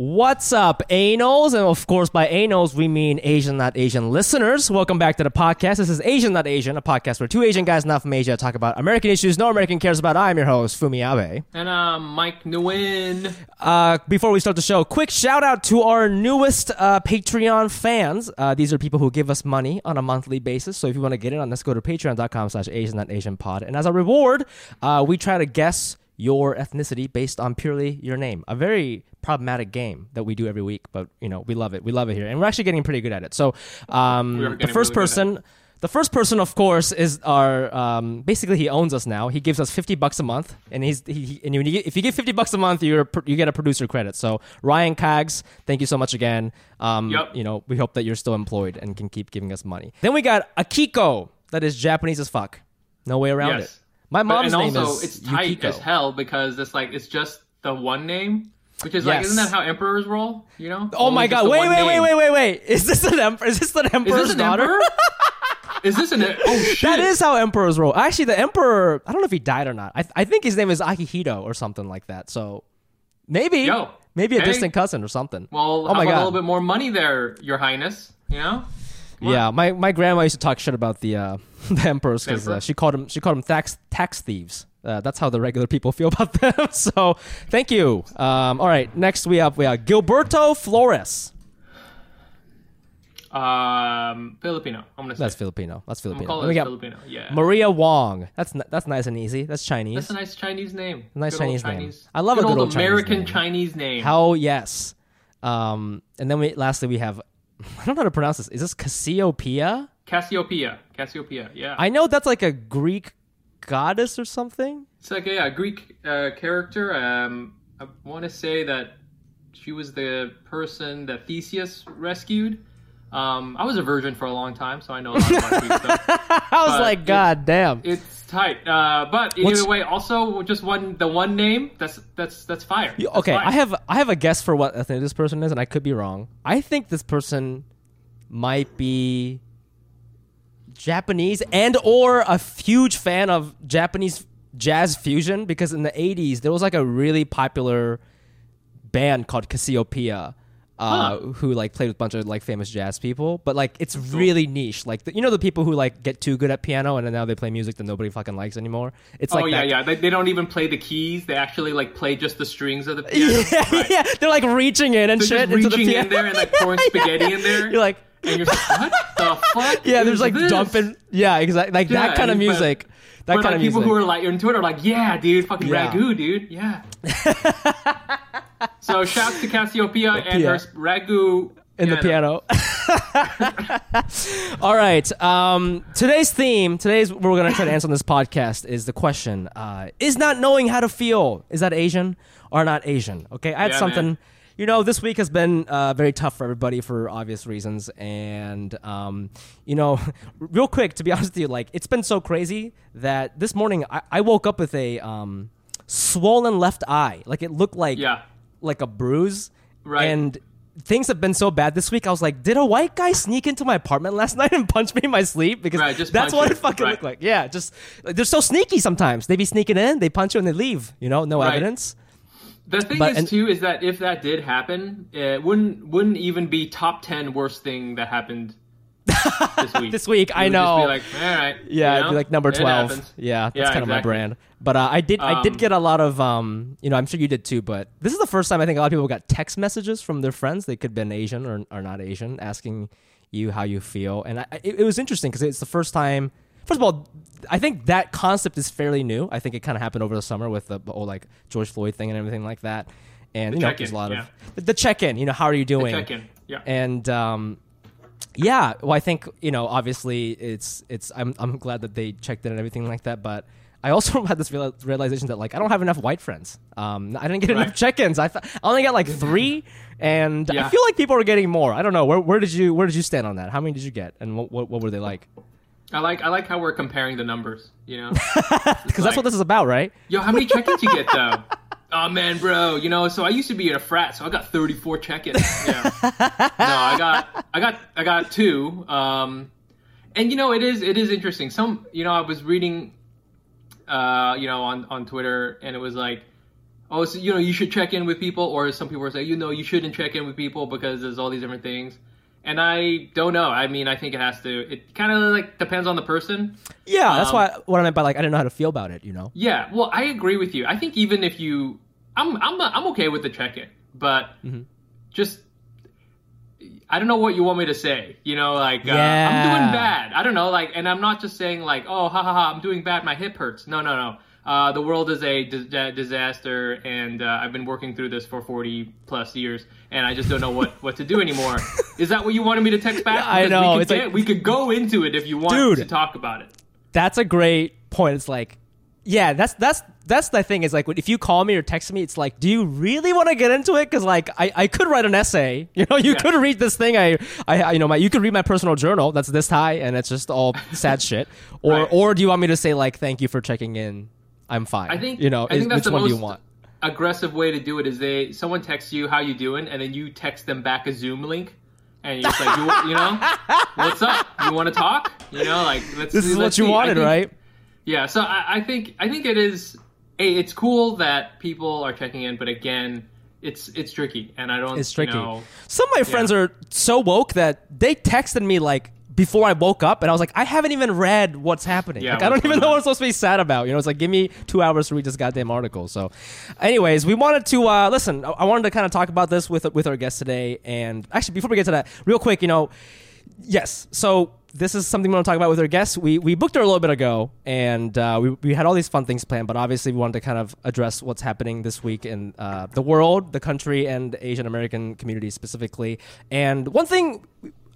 What's up, anals? And of course, by anals, we mean Asian Not Asian listeners. Welcome back to the podcast. This is Asian Not Asian, a podcast where two Asian guys not from Asia talk about American issues no American cares about. I'm your host, Fumi Abe. And um, Mike Nguyen. Uh, before we start the show, quick shout out to our newest uh, Patreon fans. Uh, these are people who give us money on a monthly basis. So if you want to get in on, let's go to patreon.com slash Asian Not Asian pod. And as a reward, uh, we try to guess your ethnicity based on purely your name. A very problematic game that we do every week, but you know we love it. We love it here, and we're actually getting pretty good at it. So um, We the first really person. The first person, of course, is our. Um, basically, he owns us now. He gives us fifty bucks a month, and he's he, he- and you, if you give fifty bucks a month, you're you get a producer credit. So Ryan Cags, thank you so much again. Um, Yep. You know, we hope that you're still employed and can keep giving us money. Then we got Akiko, that is Japanese as fuck. No way around Yes. it. My But- mom's and name also, is it's tight Yukiko. as hell because it's like it's just the one name, which is like, isn't that how emperors roll? You know? Oh Only my god! Wait, wait, wait, wait, wait, wait! Is this an emperor? Is this an the Is emperor's this an daughter? emperor? is this an? Oh shit! That is how emperors roll. Actually, the emperor. I don't know if he died or not. I, I think his name is Akihito or something like that. So maybe, Yo, maybe a distant cousin or something. Well, oh my god! a little bit more money there, Your Highness? You know? Yeah, my, my grandma used to talk shit about the uh, the emperors because uh, she called them she called them tax tax thieves. Uh, that's how the regular people feel about them. so thank you. Um, all right, next we have we have Gilberto Flores. Um, Filipino. I'm gonna say. That's Filipino. That's I'm gonna Filipino. call Then we got Filipino. Yeah. Maria Wong. That's n- that's nice and easy. That's Chinese. That's a nice Chinese name. Nice Good old Chinese name. I love a good old old Chinese American name. Chinese name. How yes. Um, and then we lastly we have I don't know how to pronounce this. Is this Cassiopeia? Cassiopeia. Cassiopeia. Yeah. I know that's like a Greek goddess or something. It's like a, yeah, Greek uh, character. Um, I want to say that she was the person that Theseus rescued. Um, I was a virgin for a long time, so I know a lot about Greek stuff. I was But like, it- God damn. It's tight. Uh, but What's- either way, also just one the one name. That's that's that's fire. That's okay, fire. I have I have a guess for what ethnicity this person is, and I could be wrong. I think this person might be Japanese and or a huge fan of Japanese jazz fusion because in the 80s there was like a really popular band called Casiopea uh, who like played with a bunch of like famous jazz people but like it's really niche like the, you know the people who like get too good at piano and then now they play music that nobody fucking likes anymore it's Oh like oh yeah, that yeah. They, they don't even play the keys. They actually like play just the strings of the piano. yeah, Right. yeah, they're like reaching in and They're shit into the reaching piano. in there and like pouring spaghetti in there. You're like, and you're like, what the fuck? yeah, there's like this? dumping, yeah, exactly, like Yeah, that kind of but- music. That but kind like of people music. who are like into Twitter, are like, yeah, dude, fucking Yeah. ragu, dude, yeah. so shouts to Cassiopeia and her ragu in the piano. All right. Um, today's theme, today's what we're gonna try to answer on this podcast is the question: uh, Is not knowing how to feel is that Asian or not Asian? Okay, I had Yeah, something. man. You know, this week has been uh, very tough for everybody for obvious reasons, and um, you know, real quick to be honest with you, like it's been so crazy that this morning I, I woke up with a um, swollen left eye, like it looked like Yeah. like a bruise, Right. And things have been so bad this week. I was like, did a white guy sneak into my apartment last night and punch me in my sleep? Because Right, just that's what you. it fucking Right. looked like. Yeah, just they're so sneaky sometimes. They be sneaking in, they punch you and they leave. You know, no Right. evidence. The thing But- is and- too is that if that did happen, it wouldn't wouldn't even be top ten worst thing that happened this week. This week, It I know. Like, all right, Yeah, you it'd be know? like number twelve. Yeah, that's Yeah, kind of my brand. But uh, I did, I did Um, get a lot of, um, you know, I'm sure you did too. But this is the first time I think a lot of people got text messages from their friends. They could have been Asian or, or not Asian, asking you how you feel, and I, it, it was interesting because it's the first time. First of all, I think that concept is fairly new. I think it kind of happened over the summer with the whole like George Floyd thing and everything like that. And The you know, there's a lot yeah. of the, the check-in. You know, how are you doing? check-in, yeah. And um, Yeah, well, I think you know, obviously, it's it's. I'm I'm glad that they checked in and everything like that, but I also had this realization that like I don't have enough white friends. Um, I didn't get enough check-ins. I, th- I only got like three, and I feel like people are getting more. I don't know. Where where did you where did you stand on that? How many did you get, and what what, what were they like? I like I like how we're comparing the numbers. You know, Because that's what this is about, right? Yo, how many check-ins you get though? oh man, bro. You know, so I used to be in a frat, so I got 34 check-ins. Yeah. no, I got I got I got two. Um, and you know, it is it is interesting. Some you know, I was reading, uh, you know, on on Twitter, and it was like. Oh, so, you know, you should check in with people, or some people were saying, you know, you shouldn't check in with people because there's all these different things. And I don't know. I mean, I think it has to. It kind of like depends on the person. Yeah, that's Um, why what I meant by like I didn't know how to feel about it. You know? Yeah, well, I agree with you. I think even if you, I'm I'm I'm okay with the check-in, but Mm-hmm. just I don't know what you want me to say. You know, like uh, I'm doing bad. I don't know, like, and I'm not just saying like, oh, ha ha ha, I'm doing bad. My hip hurts. No, no, no. Uh, the world is a dis- disaster, and uh, I've been working through this for 40 plus years, and I just don't know what, what to do anymore. Is that what you wanted me to text back? Yeah, I know, We could, it's like- we could go into it if you want Dude. to talk about it. That's a great point. It's like, yeah, that's that's that's the thing. Is like if you call me or text me, it's like, do you really want to get into it? Because like I, I could write an essay. You know, you Yeah. could read this thing. I I you know my you could read my personal journal. That's this high, and it's just all sad shit. Or Right. or do you want me to say like, thank you for checking in? I'm fine. I think you know. I think that's which the one most do you want? aggressive way to do it. Is they someone texts you how you doing, and then you text them back a Zoom link, and you're just like, you, you know, what's up? You want to talk? You know, like let's. This is what let's you see. Wanted, think- right? Yeah. So I, I think I think it is. Hey, it's cool that people are checking in, but again, it's it's tricky, and I don't. It's tricky. Know, Some of my friends are so woke that they texted me like before I woke up, and I was like, I haven't even read what's happening. Yeah, like, I don't even know what I'm supposed to be sad about. You know, it's like give me two hours to read this goddamn article. So, anyways, we wanted to uh, listen. I- wanted to kind of talk about this with with our guest today, and actually, before we get to that, real quick, you know, yes. So this is something we want to talk about with our guests. We we booked her a little bit ago, and uh, we we had all these fun things planned, but obviously we wanted to kind of address what's happening this week in uh, the world, the country, and Asian American community specifically. And one thing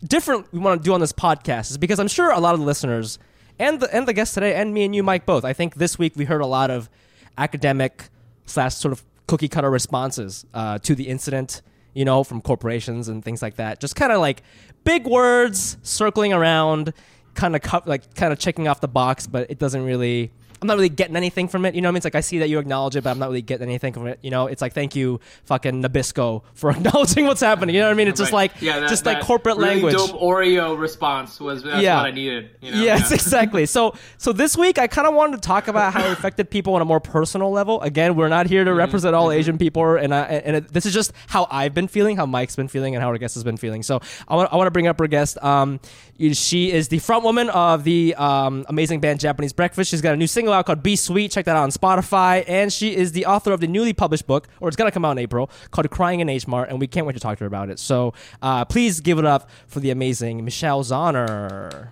different we want to do on this podcast is because I'm sure a lot of the listeners and the and the guests today, and me and you, Mike, both. I think this week we heard a lot of academic slash sort of cookie cutter responses uh, to the incident you know, from corporations and things like that. Just kind of like big words circling around, kind of like kind of checking off the box, but it doesn't really. I'm not really getting anything from it. You know what I mean? It's like I see that you acknowledge it, but I'm not really getting anything from it. You know, it's like thank you, fucking Nabisco, for acknowledging what's happening. You know what I mean? It's just like yeah, that, just like corporate really language. Dope Oreo response was that's Yeah. what I needed. You know? Yes, Yeah. exactly. So, so this week I kind of wanted to talk about how it affected people on a more personal level. Again, we're not here to represent all Asian people, and I, and it, this is just how I've been feeling, how Mike's been feeling, and how our guest has been feeling. So, I want I want to bring up our guest. Um, she is the front woman of the um, amazing band Japanese Breakfast. She's got a new single out called "Be Sweet." Check that out on Spotify, and she is the author of the newly published book, or it's gonna come out in April, called "Crying in H Mart," and we can't wait to talk to her about it. So, uh, please give it up for the amazing Michelle Zauner.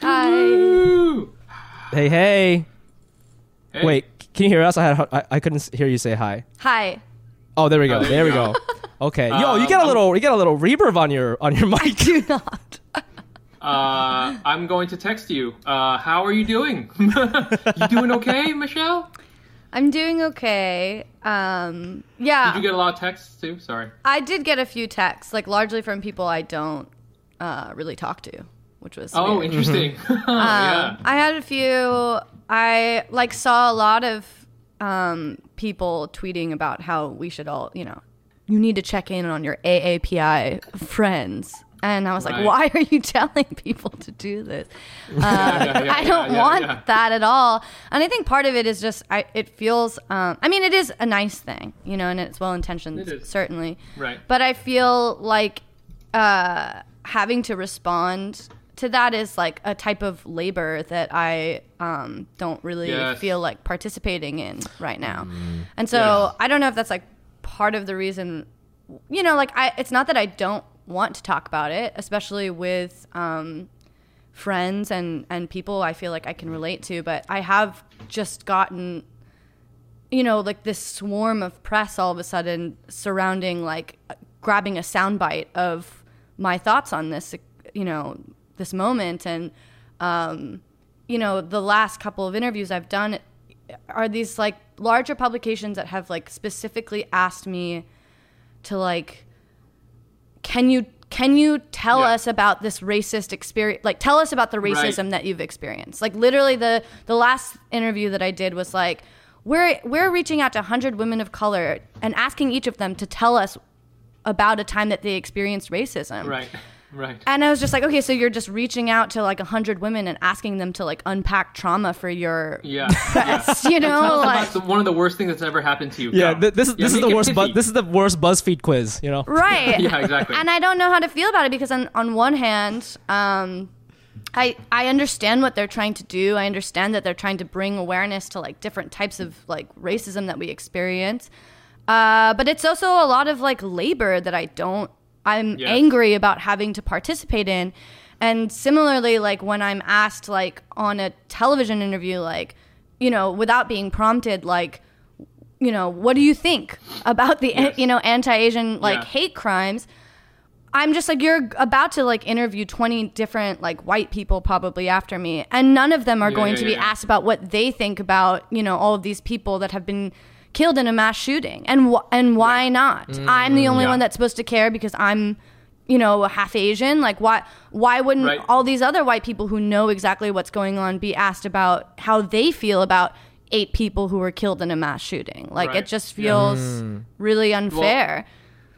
Hi. Woo! Hey, hey. Hey. Wait, can you hear us? I had I, I couldn't hear you say hi. Hi. Oh, there we go. Oh, there there we go. go. Okay. Yo, you Um, get a I'm- little you get a little reverb on your on your mic. Do not. Uh, I'm going to text you. Uh, how are you doing? you doing okay, Michelle? I'm doing okay. Um, yeah, Did you get a lot of texts too? Sorry. I did get a few texts, like largely from people I don't uh, really talk to, which was Oh, weird. interesting. Mm-hmm. yeah. Um, I had a few. I like saw a lot of um, people tweeting about how we should all, you know, you need to check in on your AAPI friends. And I was like, Right. why are you telling people to do this? Uh, yeah, yeah, I don't yeah, want yeah. that at all. And I think part of it is just, I, it feels, um, I mean, it is a nice thing, you know, and it's well intentioned, It is. certainly. Right. But I feel like uh, having to respond to that is like a type of labor that I um, don't really Yes. feel like participating in right now. And so Yes. I don't know if that's like part of the reason, you know, like I, it's not that I don't want to talk about it, especially with um, friends and, and people I feel like I can relate to, but I have just gotten you know, like this swarm of press all of a sudden surrounding like grabbing a soundbite of my thoughts on this you know, this moment. And, um, you know, the last couple of interviews I've done are these like larger publications that have like specifically asked me to like, can you can you tell Yeah. us about this racist experience like tell us about the Right. racism that you've experienced like literally the the last interview that i did was like we're we're reaching out to 100 women of color and asking each of them to tell us about a time that they experienced racism Right. Right. and i was just like okay so you're just reaching out to like a 100 women and asking them to like unpack trauma for your Yeah. yeah. you know Tell like the, one of the worst things that's ever happened to you. Yeah, th- this is Yeah, this is the worst. Bu- this is the worst BuzzFeed quiz. You know. right Yeah, exactly. and i don't know how to feel about it because on, on one hand um, I, I understand what they're trying to do i understand that they're trying to bring awareness to like different types of like racism that we experience uh, but it's also a lot of like labor that i don't i'm Yes. angry about having to participate in and similarly like when i'm asked like on a television interview like you know without being prompted like you know, what do you think about the Yes. you know anti-Asian like Yeah. hate crimes? I'm just like you're about to like interview 20 different like white people probably after me and none of them are Yeah, going yeah, to be asked about what they think about, you know, all of these people that have been killed in a mass shooting. And wh- and why not? I'm the only Mm, yeah. one that's supposed to care because I'm you know, half Asian. Like, why? Why wouldn't Right. all these other white people who know exactly what's going on be asked about how they feel about eight people who were killed in a mass shooting? Like, Right. it just Yeah. feels really unfair.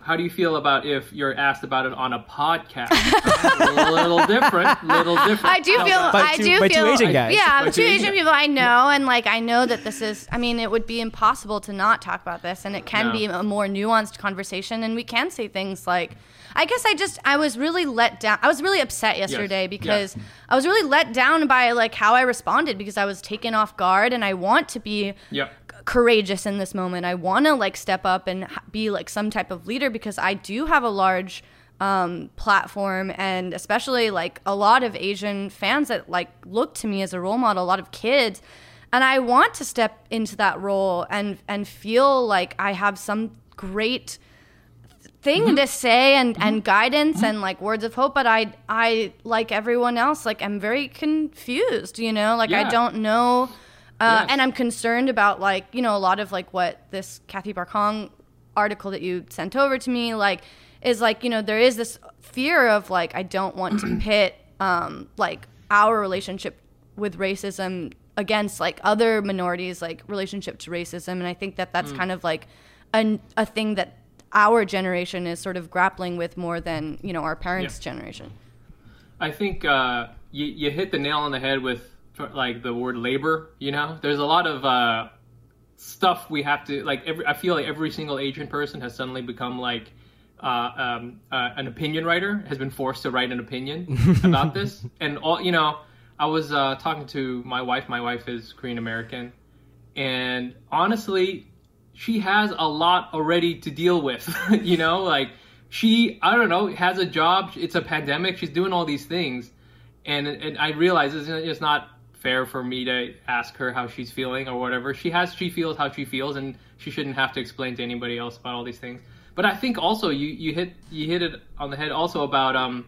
How do you feel about if you're asked about it on a podcast? a little different. Little different. I do feel. that? By I two- do by two. Asian guys. Yeah, By two two Asian Asian- people I know, and like I know that this is. I mean, it would be impossible to not talk about this, and it can No. be a more nuanced conversation, and we can say things like. I guess I just I was really let down. I was really upset yesterday Yes. because I was really let down by like how I responded because I was taken off guard, and I want to be Yep. Courageous in this moment. I want to like step up and be like some type of leader because I do have a large um, platform and especially like a lot of Asian fans that like look to me as a role model, a lot of kids. And I want to step into that role and and feel like I have some great thing mm-hmm. to say and, mm-hmm. and guidance mm-hmm. and like words of hope but i i like everyone else like i'm very confused you know? Like i don't know uh, Yes. and i'm concerned about like you know a lot of like what this Cathy Park Hong article that you sent over to me like is like you know there is this fear of like i don't want to pit um like our relationship with racism against like other minorities like relationship to racism and i think that that's kind of like a, a thing that our generation is sort of grappling with more than you know our parents' Yeah. generation. I think uh, you, you hit the nail on the head with like the word labor. You know, there's a lot of uh, stuff we have to like. Every I feel like every single Asian person has suddenly become like uh, um, uh, an opinion writer, has been forced to write an opinion about this, and all you know. I was uh, talking to my wife. My wife is Korean American, and honestly, she has a lot already to deal with. you know, like she, I don't know, has a job. It's a pandemic. She's doing all these things, and and I realize it's, it's not fair for me to ask her how she's feeling or whatever. She has, she feels how she feels, and she shouldn't have to explain to anybody else about all these things. But I think also you you hit you hit it on the head also about um,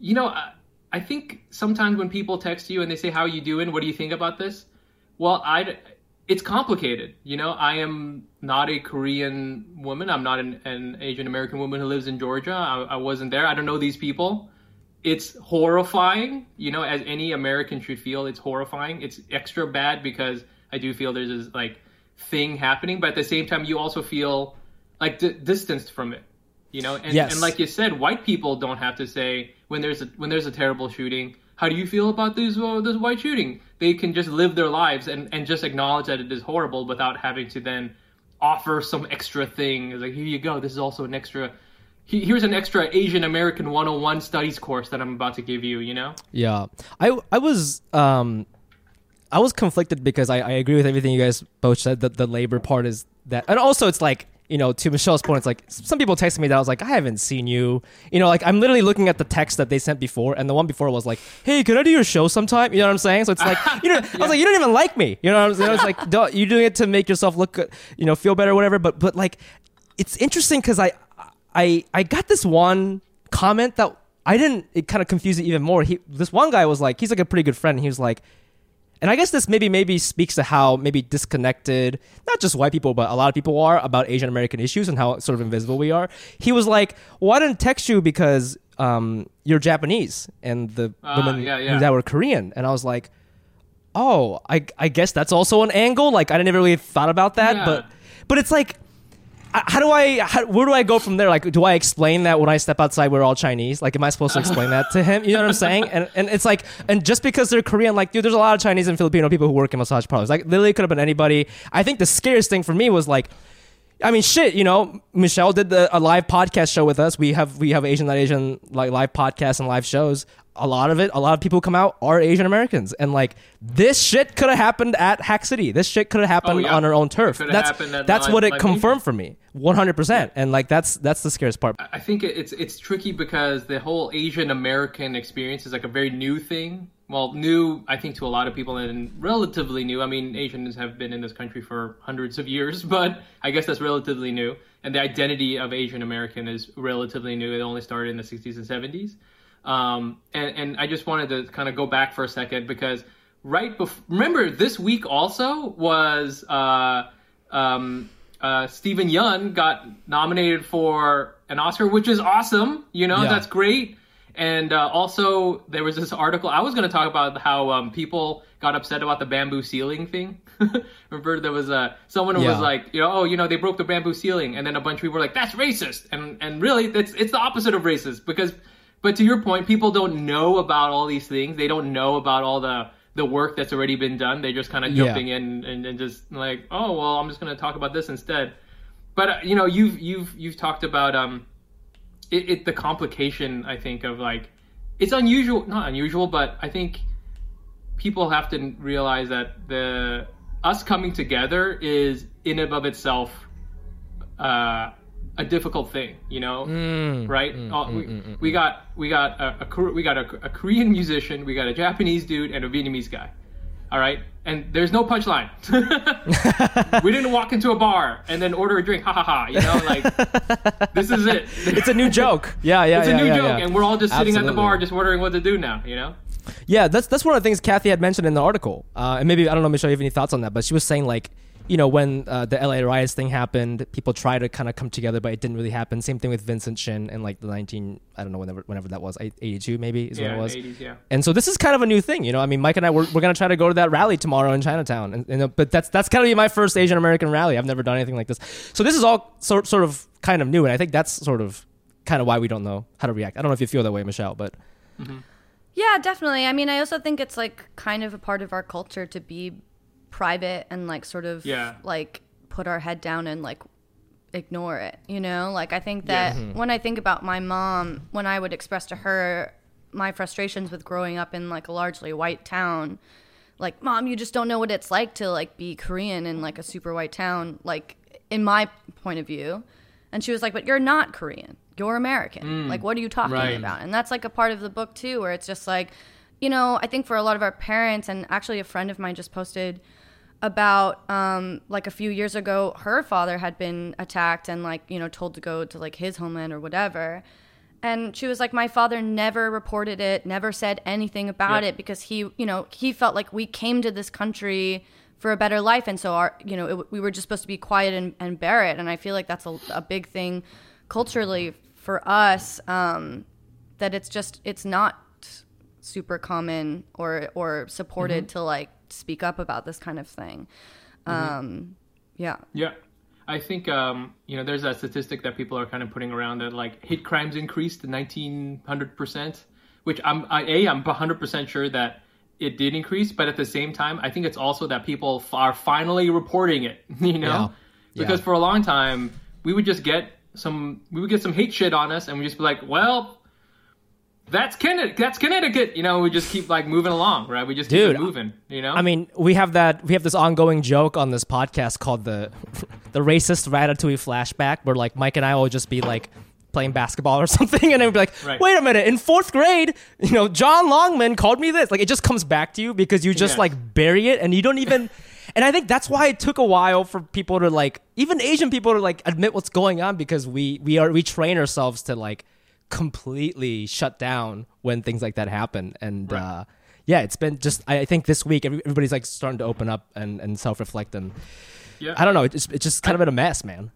you know. I, I think sometimes when people text you and they say, "How you doing? What do you think about this?" Well, I it's complicated. You know, I am not a Korean woman. I'm not an, an Asian American woman who lives in Georgia. I, I wasn't there. I don't know these people. It's horrifying. You know, as any American should feel, it's horrifying. It's extra bad because I do feel there's this like thing happening, but at the same time, you also feel like d- distanced from it. You know, and, Yes. and like you said, white people don't have to say when there's a when there's a terrible shooting. How do you feel about this uh, this white shooting? They can just live their lives and, and just acknowledge that it is horrible without having to then offer some extra thing. It's like here you go. This is also an extra. He- Here's an extra Asian American 101 studies course that I'm about to give you. You know. Yeah, I I was um, I was conflicted because I, I agree with everything you guys both said. That the labor part is that, and also it's like you know to Michelle's point, it's like some people texted me that I was like I haven't seen you. You know, like I'm literally looking at the text that they sent before, and the one before was like, Hey, can I do your show sometime? You know what I'm saying? So it's like you know, I was like, you don't even like me. You know what I'm saying? It's like don't, you're doing it to make yourself look, good, you know, feel better, or whatever. But but like, it's interesting because I I I got this one comment that I didn't. It kind of confused it even more. He, this one guy was like, he's like a pretty good friend. And he was like, and I guess this maybe maybe speaks to how maybe disconnected not just white people but a lot of people are about Asian American issues and how sort of invisible we are. He was like, "Well, I didn't text you because um, you're Japanese and the Ah, women yeah, yeah. that were Korean," and I was like, "Oh, I I guess that's also an angle. Like I never really thought about that, Yeah. but but it's like." How do I? How, where do I go from there? Like, do I explain that when I step outside we're all Chinese? Like, am I supposed to explain that to him? You know what I'm saying? And and it's like, and just because they're Korean, like, dude, there's a lot of Chinese and Filipino people who work in massage parlors. Like, literally could have been anybody. I think the scariest thing for me was like, I mean, shit. You know, Michelle did the, a live podcast show with us. We have we have Asian not Asian like live podcasts and live shows. A lot of it, a lot of people who come out are Asian Americans, and like this shit could have happened at Hack City. This shit could have happened Oh, yeah. on our own turf. That's happened at that's what it confirmed for me, one hundred percent. And like that's that's the scariest part. I think it's it's tricky because the whole Asian American experience is like a very new thing. Well, new I think to a lot of people and relatively new. I mean, Asians have been in this country for hundreds of years, but I guess that's relatively new. And the identity of Asian American is relatively new. It only started in the 60s and 70s. Um, and and I just wanted to kind of go back for a second because right before remember this week also was uh, um, uh, Steven Yeun got nominated for an Oscar, which is awesome. You know, Yeah. that's great. And uh, also, there was this article. I was going to talk about how um, people got upset about the bamboo ceiling thing. Remember, there was uh, someone who Yeah. was like, you know, oh, you know, they broke the bamboo ceiling, and then a bunch of people were like, that's racist. And and really, that's it's the opposite of racist because. But to your point, people don't know about all these things. They don't know about all the the work that's already been done. They're just kind of Yeah. jumping in and, and just like, oh well, I'm just going to talk about this instead. But uh, you know, you've you've you've talked about um, it, it the complication. I think of like, it's unusual, not unusual, but I think people have to realize that the us coming together is in and of itself uh, a difficult thing. You know, mm, right? Mm, uh, mm, we, we got we got a, a we got a, a Korean musician, we got a Japanese dude, and a Vietnamese guy. All right, and there's no punchline. we didn't walk into a bar and then order a drink. Ha ha ha! You know, like this is it. It's a new joke. Yeah, yeah, It's yeah, a new yeah, joke, yeah. and we're all just sitting at the bar, just wondering what to do now. You know? Yeah, that's that's one of the things Cathy had mentioned in the article, uh, and maybe I don't know, Michelle, you have any thoughts on that? But she was saying like, you know, when uh, the LA riots thing happened, people tried to kind of come together, but it didn't really happen. Same thing with Vincent Chin in like the nineteen, I don't know, whenever whenever that was, eighty two maybe is Yeah, when it was. 80s, yeah. And so this is kind of a new thing, you know. I mean, Mike and I we're, we're gonna try to go to that rally tomorrow in Chinatown, and, and uh, but that's that's kind of be my first Asian American rally. I've never done anything like this, so this is all sort sort of kind of new, and I think that's sort of kind of why we don't know how to react. I don't know if you feel that way, Michelle, but Yeah, definitely. I mean, I also think it's like kind of a part of our culture to be private and like sort of Yeah. like put our head down and like ignore it, you know? Like I think that Mm-hmm. when I think about my mom, when I would express to her my frustrations with growing up in like a largely white town, like mom, you just don't know what it's like to like be Korean in like a super white town, like in my point of view. And she was like, "But you're not Korean. You're American. Like what are you talking right. about?" And that's like a part of the book too where it's just like, you know, I think for a lot of our parents and actually a friend of mine just posted about um like a few years ago her father had been attacked and like, you know, told to go to like his homeland or whatever. And she was like, my father never reported it, never said anything about it because he, you know, he felt like we came to this country for a better life. And so our, you know, it, we were just supposed to be quiet and, and bear it. And I feel like that's a, a big thing culturally for us um, that it's just, it's not super common or, or supported to like speak up about this kind of thing. Um, yeah. Yeah. I think um, you know there's that statistic that people are kind of putting around that like hate crimes increased 1900 percent, which I'm I, a I'm 100 percent sure that it did increase, but at the same time I think it's also that people f- are finally reporting it. You know, Yeah. because Yeah. for a long time we would just get some we would get some hate shit on us and we just be like, well. That's Connecticut. That's Connecticut. You know, we just keep like moving along, right? We just keep Dude, it moving. You know, I mean, we have that we have this ongoing joke on this podcast called the the racist ratatouille flashback, where like Mike and I will just be like playing basketball or something, and then be like, Right. "Wait a minute! In fourth grade, you know, John Longman called me this." Like, it just comes back to you because you just Yes. like bury it, and you don't even. and I think that's why it took a while for people to like, even Asian people to like admit what's going on because we we are we train ourselves to like completely shut down when things like that happen. And uh, yeah, it's been just I think this week everybody's like starting to open up and, and self reflect and Yeah. I don't know. It's it's just kind of been a mess, man.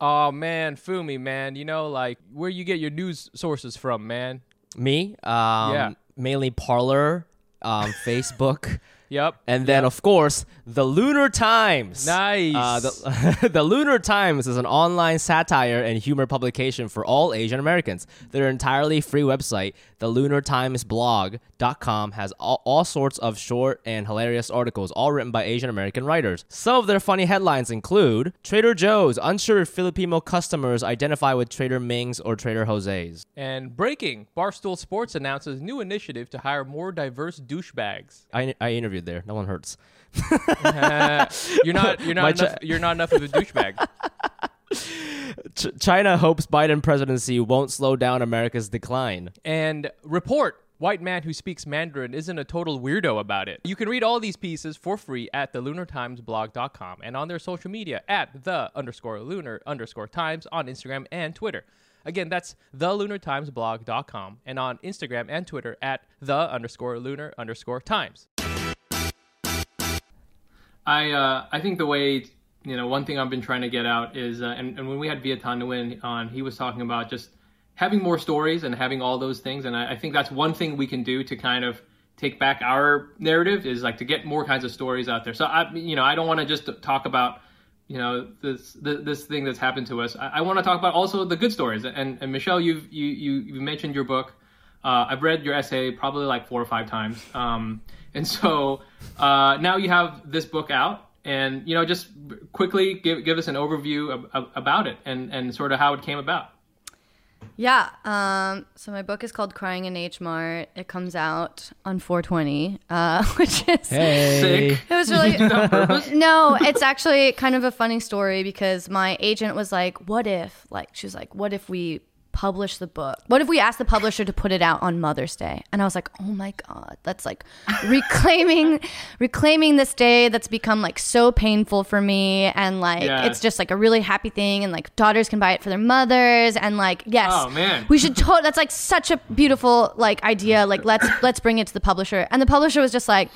Oh man, Fumi, man, you know like where you get your news sources from, man. Me, um, Yeah. mainly Parler, um, Facebook. Yep. And then, of course, the Lunar Times. Nice. Uh, the, the Lunar Times is an online satire and humor publication for all Asian Americans. Their entirely free website, the lunartimesblog.com, has all, all sorts of short and hilarious articles, all written by Asian American writers. Some of their funny headlines include Trader Joe's, unsure if Filipino customers identify with Trader Ming's or Trader Jose's. And breaking, Barstool Sports announces new initiative to hire more diverse douchebags. I, I interviewed there. No one hurts. you're not you're not enough, you're not enough of a douchebag. Ch- China hopes Biden presidency won't slow down America's decline. and report white man who speaks Mandarin isn't a total weirdo about it. You can read all these pieces for free at the lunartimesblog.com and on their social media at the underscore lunar underscore times on Instagram and Twitter. Again, that's the lunartimesblog.com and on Instagram and Twitter at the underscore lunar underscore times. I uh, I think the way you know one thing I've been trying to get out is uh, and, and when we had Viet Nguyen on, he was talking about just having more stories and having all those things, and I, I think that's one thing we can do to kind of take back our narrative is like to get more kinds of stories out there. So I you know I don't want to just talk about you know this this, this thing that's happened to us. I, I want to talk about also the good stories. And, and Michelle, you've you you you mentioned your book. Uh, I've read your essay probably like four or five times. Um, and so uh, now you have this book out, and you know, just quickly give give us an overview of, of, about it and and sort of how it came about. Yeah. Um, so my book is called Crying in H Mart. It comes out on 420, uh, which is Sick. it was really no. It's actually kind of a funny story because my agent was like, "What if?" Like she was like, "What if we publish the book? What if we ask the publisher to put it out on Mother's Day?" And I was like, "Oh my god, that's like reclaiming, reclaiming this day that's become like so painful for me, and like Yes. it's just like a really happy thing, and like daughters can buy it for their mothers, and like yes, Oh, man. we should. To- that's like such a beautiful like idea. Like let's let's bring it to the publisher, and the publisher was just like.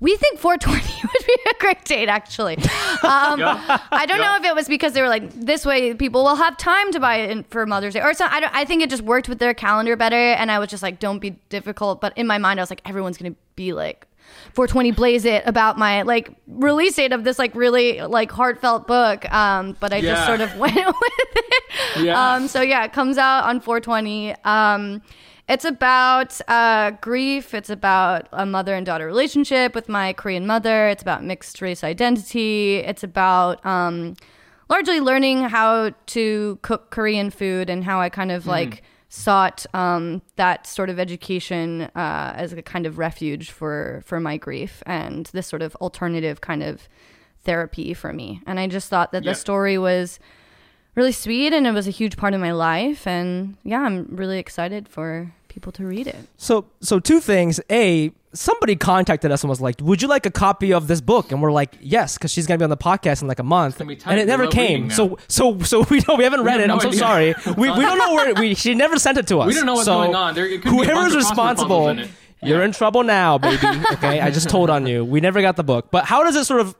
We think 420 would be a great date, actually. Um, I don't know if it was because they were like, this way people will have time to buy it for Mother's Day, or so. I, don't, I think it just worked with their calendar better, and I was just like, don't be difficult. But in my mind, I was like, everyone's gonna be like, 420 blaze it about my like release date of this like really like heartfelt book. Um, but I just sort of went with it. Yeah. Um, so yeah, it comes out on 420. Um, it's about uh, grief. It's about a mother and daughter relationship with my Korean mother. It's about mixed race identity. It's about um, largely learning how to cook Korean food and how I kind of like sought um, that sort of education uh, as a kind of refuge for for my grief and this sort of alternative kind of therapy for me. And I just thought that Yeah. the story was really sweet and it was a huge part of my life and yeah i'm really excited for people to read it So, so two things. A, somebody contacted us and was like, "Would you like a copy of this book?" And we're like, "Yes," because she's gonna be on the podcast in like a month, gonna be tight. and it never came. So, so, so we don't, we haven't read have it. no I'm so idea. sorry. we, we don't know where we. She never sent it to us. We don't know what's So going on. There- it could be a bunch whoever's responsible, in it. you're in trouble now, baby. Okay, I just told on you. We never got the book, but how does it sort of,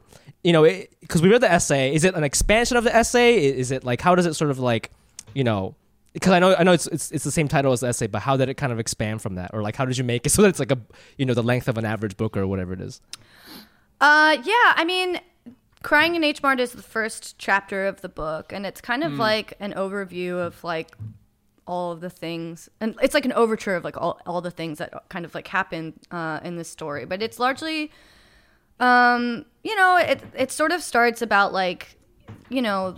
you know, because we read the essay. Is it an expansion of the essay? Is it like how does it sort of like, you know? Because I know I know it's, it's it's the same title as the essay, but how did it kind of expand from that, or like how did you make it so that it's like a you know the length of an average book or whatever it is? uh yeah i mean crying in h mart is the first chapter of the book and it's kind of like an overview of like all of the things and it's like an overture of like all, all the things that kind of like happen uh, in this story but it's largely um you know it it sort of starts about like you know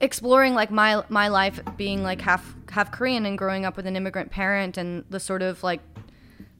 exploring like my my life being like half half Korean and growing up with an immigrant parent and the sort of like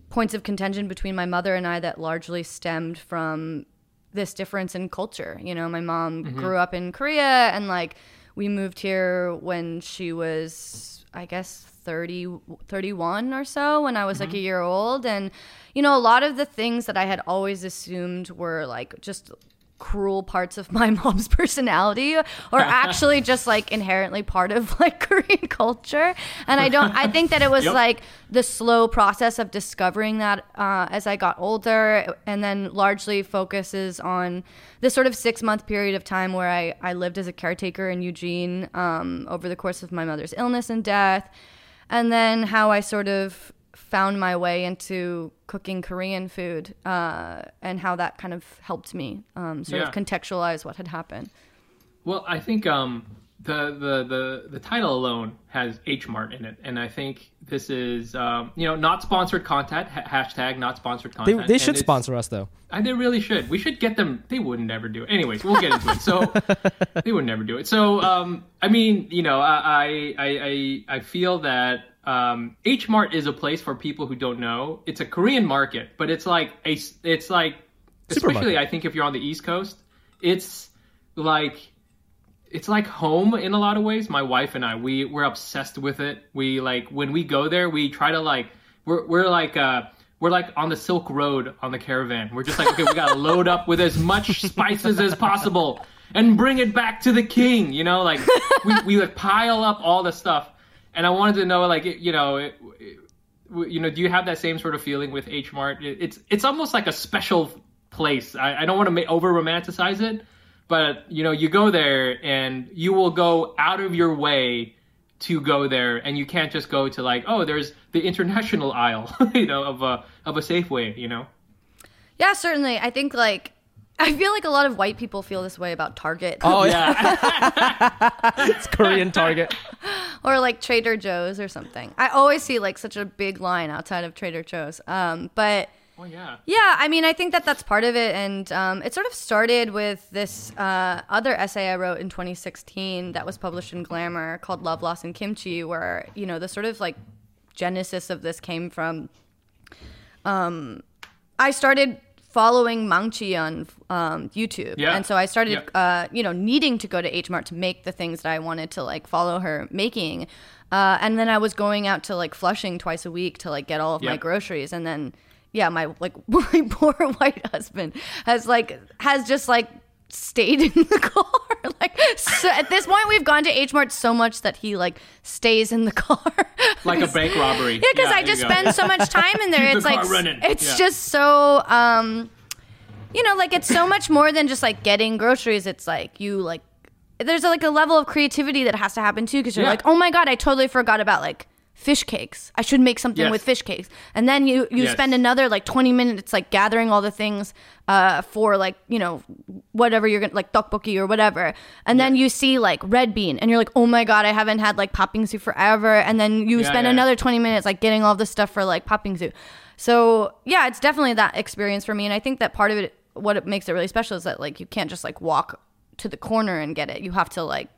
points of contention between my mother and I that largely stemmed from this difference in culture. You know, my mom mm-hmm. grew up in Korea and like we moved here when she was I guess 30 31 or so when I was like a year old and you know a lot of the things that I had always assumed were like just cruel parts of my mom's personality or actually just like inherently part of like Korean culture. And I don't, I think that it was Yep. like the slow process of discovering that uh, as I got older and then largely focuses on this sort of six month period of time where I, I lived as a caretaker in Eugene um, over the course of my mother's illness and death. And then how I sort of found my way into cooking Korean food uh, and how that kind of helped me um, sort Yeah. of contextualize what had happened. Well, I think um, the, the the the title alone has H Mart in it, and I think this is um, you know not sponsored content. Ha- hashtag not sponsored content. they and should sponsor us though. Uh, they really should. We should get them. They would never do it. Anyways, we'll get into it. So they would never do it. So um, I mean, you know, I I I, I feel that um, H Mart is a place for people who don't know. It's a Korean market, but it's like a it's like especially I think if you're on the East Coast, it's like it's like home in a lot of ways. My wife and I, we we're obsessed with it. We like when we go there, we try to like we're we're like uh we're like on the Silk Road on the caravan. We're just like okay, we gotta load up with as much spices as possible and bring it back to the king. You know, like we we like pile up all the stuff. And I wanted to know, like you know. It, w- you know, do you have that same sort of feeling with H Mart? It- It's it's almost like a special place. I, I don't want to ma- over romanticize it, but you know, you go there and you will go out of your way to go there, and you can't just go to like, oh, there's the international aisle, you know, of a of a Safeway, you know. Yeah, certainly. I think like I feel like a lot of white people feel this way about Target Oh yeah, Yeah, it's Korean Target. or like Trader Joe's or something. I always see like such a big line outside of Trader Joe's. Um, but oh yeah, Yeah, I mean, I think that that's part of it, and um, it sort of started with this uh, other essay I wrote in 2016 that was published in Glamour called "Love, Loss, and Kimchi," where you know the sort of like genesis of this came from. Um, I started following Maangchi on um, YouTube, Yeah. and so I started, Yeah. uh, you know, needing to go to H Mart to make the things that I wanted to like follow her making. Uh, and then I was going out to like Flushing twice a week to like get all of my groceries, and then yeah, my like my poor white husband has like has just like stayed in the car. like so at this point, we've gone to H Mart so much that he like stays in the car. like a bank robbery. Yeah, because I just spend so much time in there. Keep the it's like car running. it's Yeah. just so um you know, like it's so much more than just like getting groceries. It's like you like there's like a level of creativity that has to happen too because you're Yeah. like, "Oh my god, I totally forgot about like fish cakes. I should make something Yes. with fish cakes." And then you you Yes. spend another like 20 minutes like gathering all the things uh for like, you know, whatever you're going to like tteokbokki or whatever. And then you see like red bean and you're like, "Oh my god, I haven't had like patbingsu forever." And then you Yeah, spend yeah. another 20 minutes like getting all this stuff for like patbingsu. So, yeah, it's definitely that experience for me and I think that part of it what it makes it really special is that like you can't just like walk to the corner and get it. You have to like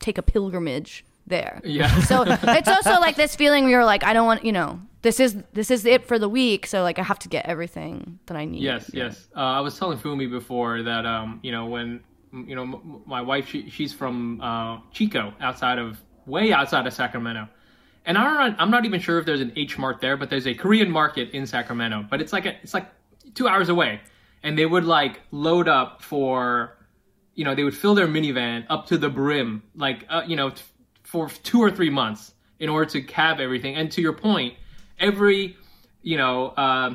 take a pilgrimage there. Yeah. So it's also like this feeling where you're like, I don't want, you know, this is this is it for the week. So like I have to get everything that I need. Yes, yes. Uh, I was telling Fumi before that um, you know when you know m- my wife she, she's from uh, Chico, outside of way outside of Sacramento, and I'm not I'm not even sure if there's an H Mart there, but there's a Korean market in Sacramento, but it's like a, it's like two hours away, and they would like load up for, you know, they would fill their minivan up to the brim, like uh, you know, for two or three months in order to have everything. And to your point, every you know. Uh,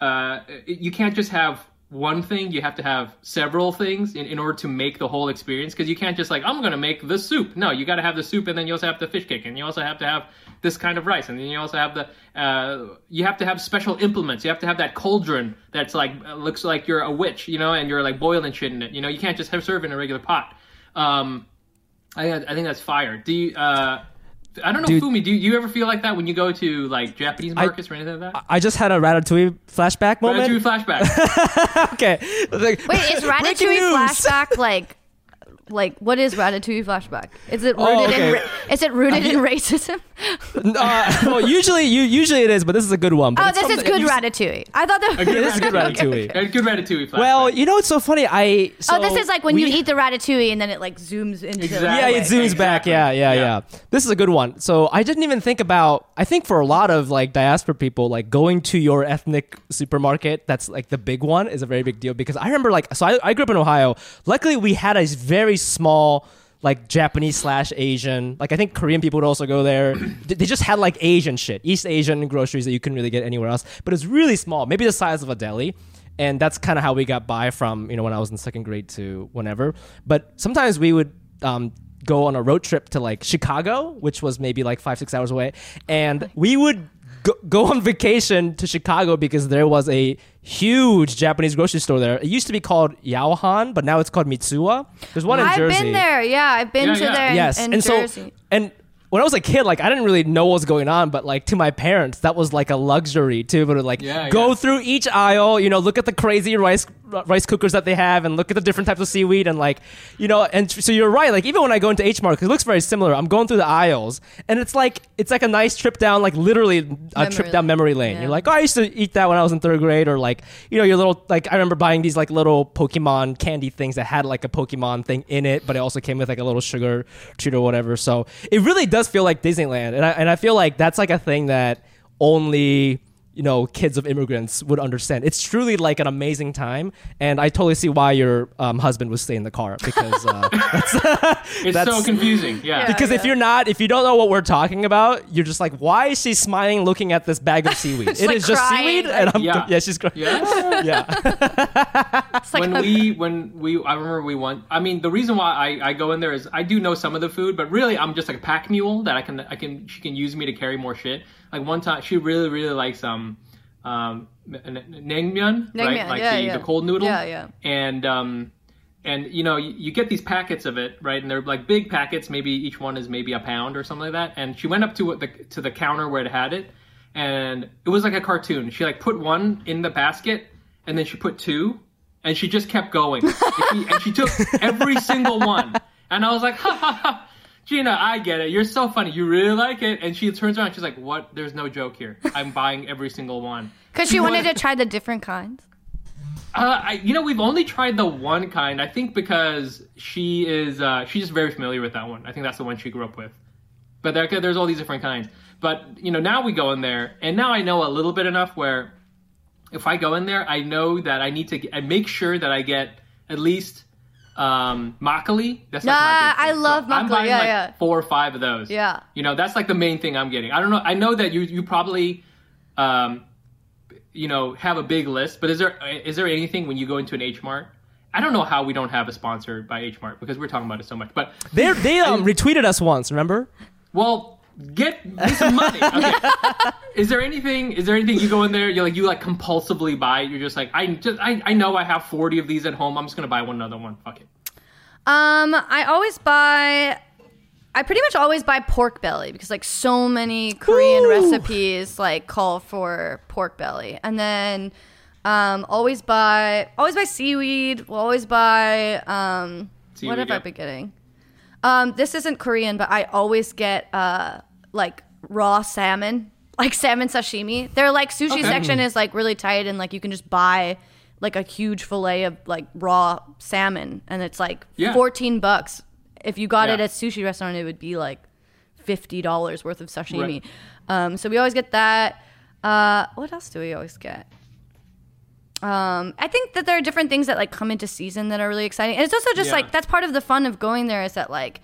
uh, you can't just have one thing. You have to have several things in, in order to make the whole experience. Because you can't just like i'm gonna make the soup. No you gotta have the soup and then you also have the fish cake and you also have to have this kind of rice and then you also have the uh, you have to have special implements. You have to have that cauldron that's like looks like you're a witch you know and you're like boiling shit in it. You know you can't just have serve in a regular pot. Um, I, I think that's fire do you uh, I don't know, Dude. Fumi. Do you, you ever feel like that when you go to like Japanese markets or anything like that? I just had a Ratatouille flashback moment. Ratatouille flashback. okay. Like, Wait, is breaking Ratatouille flashback like Like, what is Ratatouille flashback? Is it rooted Oh, okay. in ra- is it rooted in racism? Uh, well, usually you usually it is, but this is a good one. But Oh, this is good you- Ratatouille. I thought that. A good This is good ratatouille. Ratatouille. A good ratatouille. Flashback. Well, you know it's so funny. I so oh, this is like when you eat the ratatouille and then it like zooms into. Exactly. Yeah, it zooms Exactly. back. Yeah, yeah, yeah, Yeah. This is a good one. So I didn't even think about. I think for a lot of like diaspora people, like going to your ethnic supermarket, that's like the big one, is a very big deal because I remember like so I, I grew up in Ohio. Luckily, we had a very small like Japanese slash Asian. Like I think Korean people would also go there. They they just had like Asian shit, East Asian groceries that you couldn't really get anywhere else. But it's really small, maybe the size of a deli. And that's kind of how we got by from you know when I was in second grade to whenever. But sometimes we would um, go on a road trip to like Chicago, which was maybe like five six hours away, and we would go, go on vacation to Chicago because there was a huge Japanese grocery store there. It used to be called Yaohan, but now it's called Mitsuwa. There's one in I've Jersey. been there. Yeah, I've been Yeah, to yeah. there. In, Yes, in and Jersey. so and when I was a kid, like I didn't really know what was going on, but like to my parents, that was like a luxury to be able to like Yeah, go yeah. through each aisle, you know, look at the crazy rice rice cookers that they have, and look at the different types of seaweed, and like, you know, and so you're right. Like even when I go into H Mart, it looks very similar. I'm going through the aisles, and it's like it's like a nice trip down, like literally a Memory trip down lane. memory lane. Yeah. You're like, oh, I used to eat that when I was in third grade, or like, you know, your little like I remember buying these like little Pokemon candy things that had like a Pokemon thing in it, but it also came with like a little sugar treat or whatever. So it really does feel like Disneyland, and I and I feel like that's like a thing that only you know kids of immigrants would understand. It's truly like an amazing time, and I totally see why your um, husband would stay in the car because uh, that's it's that's- so confusing. Yeah. because if yeah. you're not, if you don't know what we're talking about, you're just like, why is she smiling, looking at this bag of seaweed? It is like just crying, seaweed, and I'm Yeah. yeah, she's crying. yeah. yeah. It's like when a- we when we I remember we went I mean the reason why I, I go in there is I do know some of the food but really I'm just like a pack mule that I can I can she can use me to carry more shit like one time she really really likes um um n- n- naengmyeon right? Like yeah, the, yeah. the cold noodle. Yeah, yeah. and um and you know you, you get these packets of it right? And they're like big packets. Maybe each one is maybe a pound or something like that. And she went up to the to the counter where it had it. And it was like a cartoon. She like put one in the basket and then she put two and she just kept going. And she, and she took every single one. And i was like ha ha ha Gina, I get it. You're so funny. You really like it. And she turns around. She's like, "What? There's no joke here. I'm buying every single one." Because she wanted to try the different kinds. Uh, I, you know, we've only tried the one kind. I think because she is, uh, she's just very familiar with that one. I think that's the one she grew up with. But there, there's all these different kinds. But you know, now we go in there, and now I know a little bit enough where, if I go in there, I know that I need to get, I make sure that I get at least um makgeolli. That's like Nah, big thing. I love I'm buying yeah, like yeah. four or five of those. Yeah. You know, that's like the main thing I'm getting. I don't know. I know that you you probably um you know have a big list but is there is there anything when you go into an h mart i don't know how we don't have a sponsor by h mart because we're talking about it so much but They they um, retweeted us once. Remember? well get me some money okay is there anything is there anything you go in there you like you like compulsively buy you're just like i just I, I know i have 40 of these at home i'm just gonna buy one another one fuck it Um, I always buy. I pretty much always buy pork belly because like so many Korean Ooh. recipes like call for pork belly, and then um, always buy always buy seaweed. We'll always buy um, what Seaweed, have I been getting? Um, this isn't Korean, but I always get uh like raw salmon, like salmon sashimi. Their like sushi Okay. section is like really tight, and like you can just buy like a huge fillet of like raw salmon, and it's like Yeah. fourteen bucks. If you got it Yeah. at sushi restaurant, it would be like fifty dollars worth of sashimi. Right. Um, so we always get that. Uh, what else do we always get? Um, I think that there are different things that like come into season that are really exciting, and it's also just Yeah. like that's part of the fun of going there is that like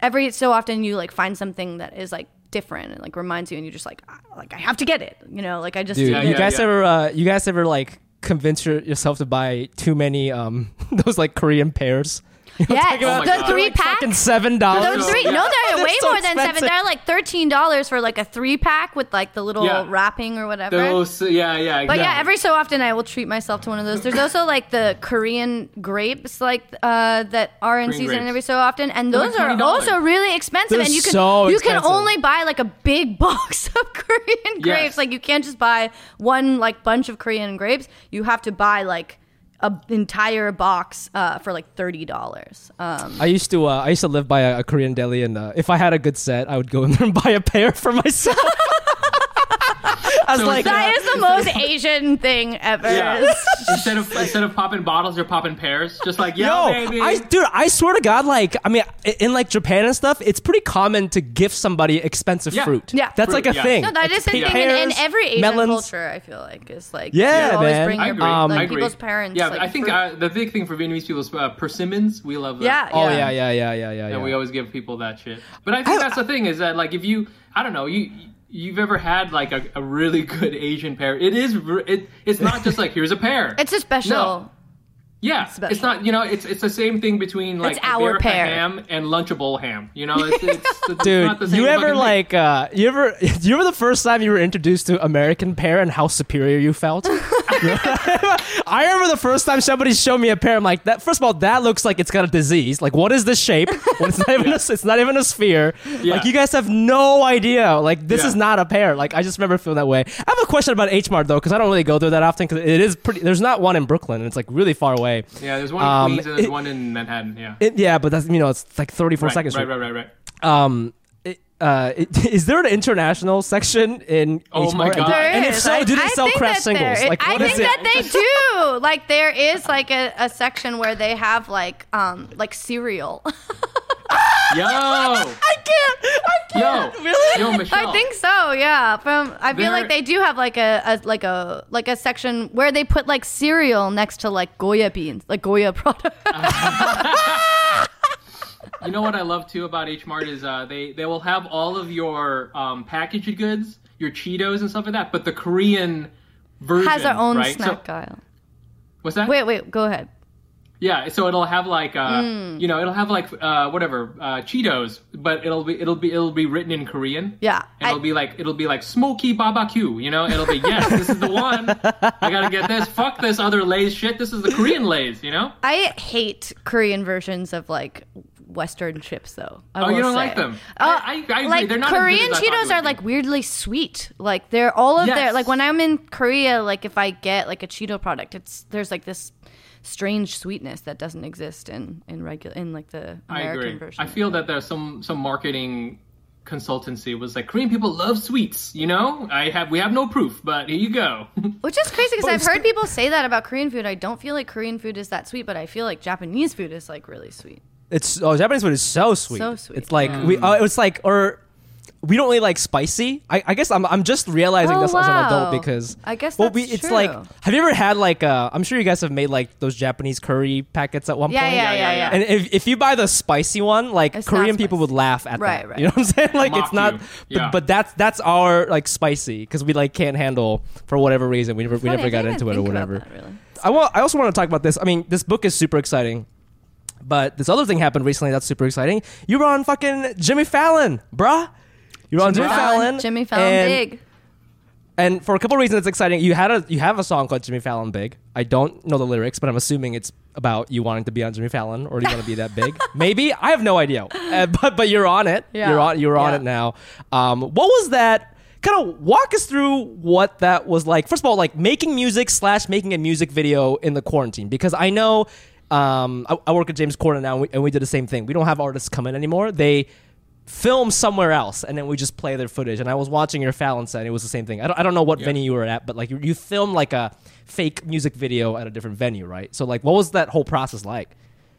every so often you like find something that is like different and like reminds you, and you're just like "Ah, like I have to get it, you know, like I just Dude, Yeah, you yeah, guys yeah. ever uh, you guys ever like convince your, yourself to buy too many um those like Korean pears? yes, Oh the three Like pack. fucking seven dollars. Those three, no, they're way so more than seven. They're like thirteen dollars for like a three pack with like the little Yeah. wrapping or whatever. those yeah yeah But yeah, every so often I will treat myself to one of those. There's also like the Korean grapes, like uh, that are in Green season grapes. every so often, and those like are also really expensive. They're and you can so you can only buy like a big box of Korean grapes. Yes. Like you can't just buy one like bunch of Korean grapes. You have to buy like a entire box uh, for like thirty dollars. Um, I used to uh, I used to live by a, a Korean deli, and uh, if I had a good set, I would go in there and buy a pair for myself. I was So like, that is the most Asian thing ever. Yeah. instead of instead of popping bottles, you're popping pears. Just like yeah, Yo, baby. I dude, I swear to God, like, I mean, in like Japan and stuff, it's pretty common to gift somebody expensive Yeah. fruit. Yeah. that's Fruit, like a yeah. thing. No, that Like, is the thing in, in every Asian melons. culture. I feel like is like Yeah, you always man. bring I your, agree. Um, I like agree. people's parents. Yeah, like, I think fruit. uh, the big thing for Vietnamese people is uh, persimmons. We love that. yeah, Oh yeah, yeah, yeah, yeah, yeah. and yeah. we always give people that shit. But I think I- that's the thing is that like if you, I don't know, you you've ever had like a, a really good Asian pear. It is it. It's not just like here's a pear. It's a special. No. yeah, special. it's not. You know, it's it's the same thing between like It's our America pear. ham and Lunchable ham. You know, it's, it's, it's Dude, not the same you ever like uh you ever you ever the first time you were introduced to American pear and how superior you felt? I remember the first time somebody showed me a pear. I'm like, that. First of all, that looks like it's got a disease. Like, what is the shape? Well, it's not even a, it's not even a sphere. Yeah. Like, you guys have no idea. Like, this Yeah. is not a pear. Like, I just remember feeling that way. I have a question about H Mart though, because I don't really go there that often. Because it is pretty. There's not one in Brooklyn, and it's like really far away. Yeah, there's one in Um, Queens and there's it- one in Manhattan. Yeah. It, yeah, but that's you know it's like 34 right, seconds. right, right, right, right. Um, uh, it, is there an international section in Oh H my God. And, There and if so, I- do they I sell think Kraft that there- singles? Like, I what is think it? that they do. Like there is like a, a section where they have like um like cereal. Yo, I can't. I yo, can't. Really? yo, Michelle. I think so. Yeah. From I feel There- like they do have like a, a like a like a section where they put like cereal next to like Goya beans, like Goya products. You know what I love too about H Mart is uh, they they will have all of your um, packaged goods, your Cheetos and stuff like that, but the Korean version has their own right? snack So, aisle. what's that? Wait, wait, go ahead. Yeah, so it'll have like uh, Hmm. you know, it'll have like uh, whatever uh, Cheetos, but it'll be it'll be it'll be written in Korean. Yeah, And it'll be like it'll be like smoky barbecue. You know, it'll be yes, this is the one. I gotta get this. Fuck this other Lay's shit. This is the Korean Lay's. You know. I hate Korean versions of like Western chips, though. I Oh, you don't say. like them? Uh, I- I- I agree. like They're not Korean I Cheetos are like weirdly sweet. Like they're all of their like when I'm in Korea, like if I get like a Cheeto product, it's there's like this strange sweetness that doesn't exist in in regular in like the I American agree. version. I feel that there's some some marketing consultancy was like Korean people love sweets. You know, I have we have no proof, but here you go. Which is crazy because I've heard people say that about Korean food. I don't feel like Korean food is that sweet, but I feel like Japanese food is like really sweet. It's oh, Japanese food is so sweet. So sweet. It's like we. Uh, it's like or we don't really like spicy. I, I guess I'm I'm just realizing Oh, this as an adult because I guess well, that's we, it's true. like have you ever had like uh I'm sure you guys have made like those Japanese curry packets at one Yeah, point. yeah, Yeah, yeah, yeah, yeah. And if, if you buy the spicy one, like It's Korean people would laugh at Right, that. right. You know what I'm saying? Like Mock it's not. you. But, Yeah. but that's that's our like spicy because we like can't handle for whatever reason we never we never got into it or whatever. that, really. I want. I also want to talk about this. I mean, this book is super exciting, but this other thing happened recently that's super exciting. You were on fucking Jimmy Fallon, bruh. You were on Jimmy, Jimmy Fallon. Jimmy Fallon, and, big. And for a couple of reasons, it's exciting. You had a you have a song called Jimmy Fallon Big. I don't know the lyrics, but I'm assuming it's about you wanting to be on Jimmy Fallon, or do you want to be that big? Maybe I have no idea. Uh, but but you're on it. Yeah. You're on. You're on Yeah. it now. Um, what was that? Kind of walk us through what that was like. First of all, like making music slash making a music video in the quarantine, because I know um, I, I work at James Corden now, and we, and we did the same thing. We don't have artists come in anymore. They film somewhere else, and then we just play their footage. And I was watching your Fallon set; and it was the same thing. I don't, I don't know what venue you were at, but like you, you filmed like a fake music video at a different venue, right? So like, what was that whole process like?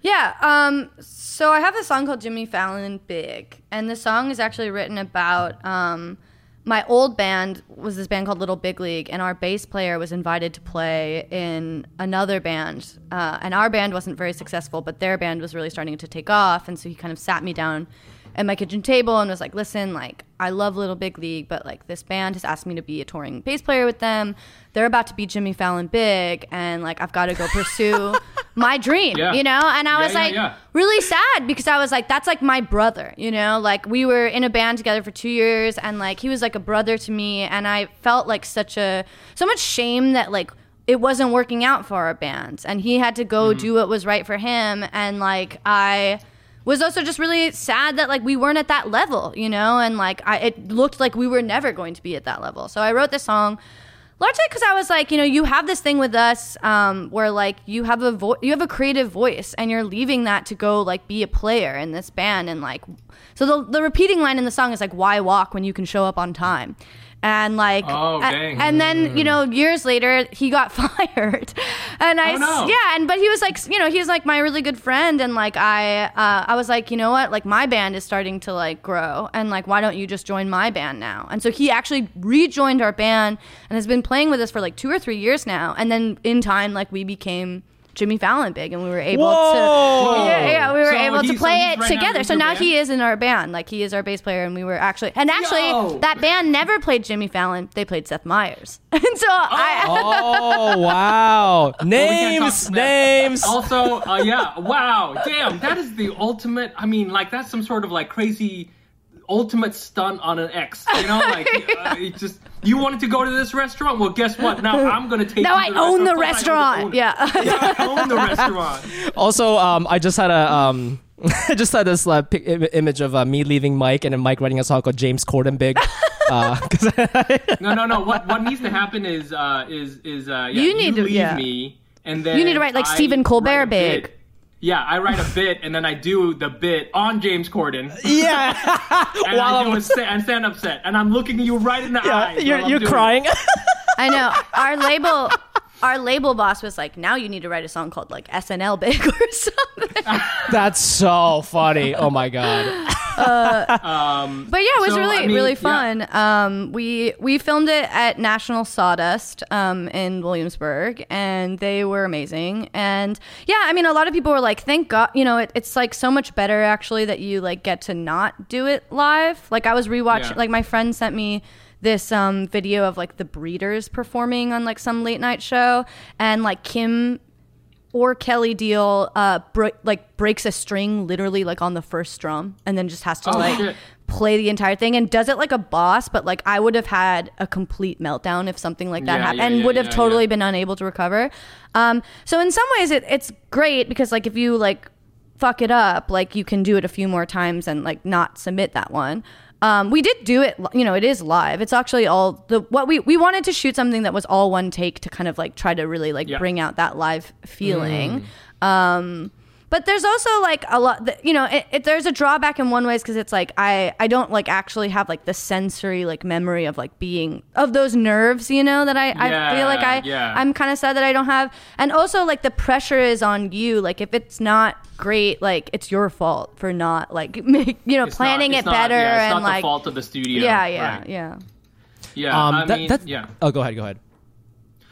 Yeah. Um. So I have a song called Jimmy Fallon Big, and the song is actually written about um, my old band was this band called Little Big League, and our bass player was invited to play in another band, uh, and our band wasn't very successful, but their band was really starting to take off, and so he kind of sat me down at my kitchen table and was like, "Listen, like I love Little Big League, but like this band has asked me to be a touring bass player with them. They're about to be Jimmy Fallon big, and like I've got to go pursue my dream, Yeah. you know." And I Yeah, was yeah, like, really sad because I was like, that's like my brother, you know? Like we were in a band together for two years and like he was like a brother to me and I felt like such a so much shame that like it wasn't working out for our band and he had to go Mm-hmm. do what was right for him and like I was also just really sad that like we weren't at that level, you know, and like I it looked like we were never going to be at that level. So I wrote this song largely because I was like, you know, you have this thing with us um, where like you have a vo- you have a creative voice, and you're leaving that to go like be a player in this band, and like, so the the repeating line in the song is like, "Why walk when you can show up on time?" And like, Oh, a- and then you know, years later, he got fired, and I Oh, no. yeah, and but he was like, you know, he's like my really good friend, and like I, uh, I was like, you know what, like my band is starting to like grow, and like why don't you just join my band now? And so he actually rejoined our band and has been playing with us for like two or three years now, and then in time, like we became. Jimmy Fallon big, and we were able Whoa. to yeah, yeah we were So able to he- so play it right together. in So now band? he is in our band, like he is our bass player, and we were actually and actually Yo. that band never played Jimmy Fallon; they played Seth Meyers, and so I Oh wow! can't Names, names. Also, uh, yeah, wow, damn, that is the ultimate. I mean, like that's some sort of like crazy ultimate stunt on an ex. You know, like uh, it just you wanted to go to this restaurant. Well, guess what? Now I'm gonna take. now you I to own the restaurant. own. Yeah. yeah, I own the restaurant. Also, um, I just had a um, I just had this uh, pic- image of uh, me leaving Mike and then Mike writing a song called James Corden Big. uh, 'cause No, no, no. What what needs to happen is uh is is uh yeah, You need to- leave yeah. me and then You need to write, like, I Stephen Colbert write a big. Bit. Yeah, I write a bit and then I do the bit on James Corden. yeah, And While I do I'm- a sta- and stand up set, and I'm looking you right in the yeah, eyes. you're you're doing it. crying. I know. Our label our label boss was like, now you need to write a song called like SNL Big or something. That's so funny. Oh my god. Um, But yeah, it was So, really I mean, really yeah. fun. Um, we we filmed it at National Sawdust um, in Williamsburg, and they were amazing. And yeah, I mean, a lot of people were like, "Thank God," you know, it, it's like so much better actually that you like get to not do it live. Like I was rewatching, Yeah. like my friend sent me this um, video of like the Breeders performing on like some late night show, and like Kim or Kelly Deal uh bro- like breaks a string literally like on the first strum and then just has to Oh, like shit. play the entire thing and does it like a boss but like I would have had a complete meltdown if something like that Yeah, happened yeah, and yeah, would have totally been unable to recover. Um so in some ways it, it's great because like if you like fuck it up like you can do it a few more times and like not submit that one um, we did do it you know it is live it's actually all the what we we wanted to shoot something that was all one take to kind of like try to really like Yeah. bring out that live Mm. feeling um but there's also like a lot that you know it, it, there's a drawback in one ways because it's like i i don't like actually have like the sensory like memory of like being of those nerves you know that i i feel like i Yeah, yeah. i'm kind of sad that i don't have and also like the pressure is on you like if it's not great like it's your fault for not like make, you know it's planning not, it not- better yeah, it's and not like the fault of the studio. yeah yeah right. yeah Yeah, Um, I that- mean, that- yeah. Oh, go ahead. Go ahead.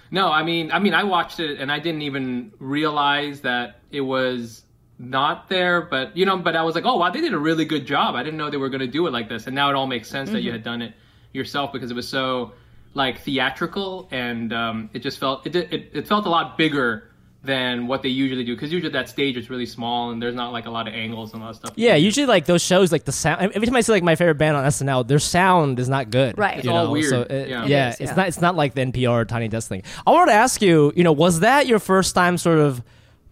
No, I mean, I mean, I watched it and I didn't even realize that it was not there. But you know, but I was like, oh wow, they did a really good job. I didn't know they were going to do it like this, and now it all makes sense Mm-hmm. that you had done it yourself because it was so like theatrical and um, it just felt it, it it felt a lot bigger than what they usually do because usually that stage is really small and there's not like a lot of angles and a lot of stuff. Yeah, usually like those shows, like the sound. Every time I see like my favorite band on SNL, their sound is not good. Right. It's all know? weird. So it- Yeah. yeah, It is, it's yeah. not. It's not like the NPR Tiny Desk thing. I wanted to ask you. You know, was that your first time sort of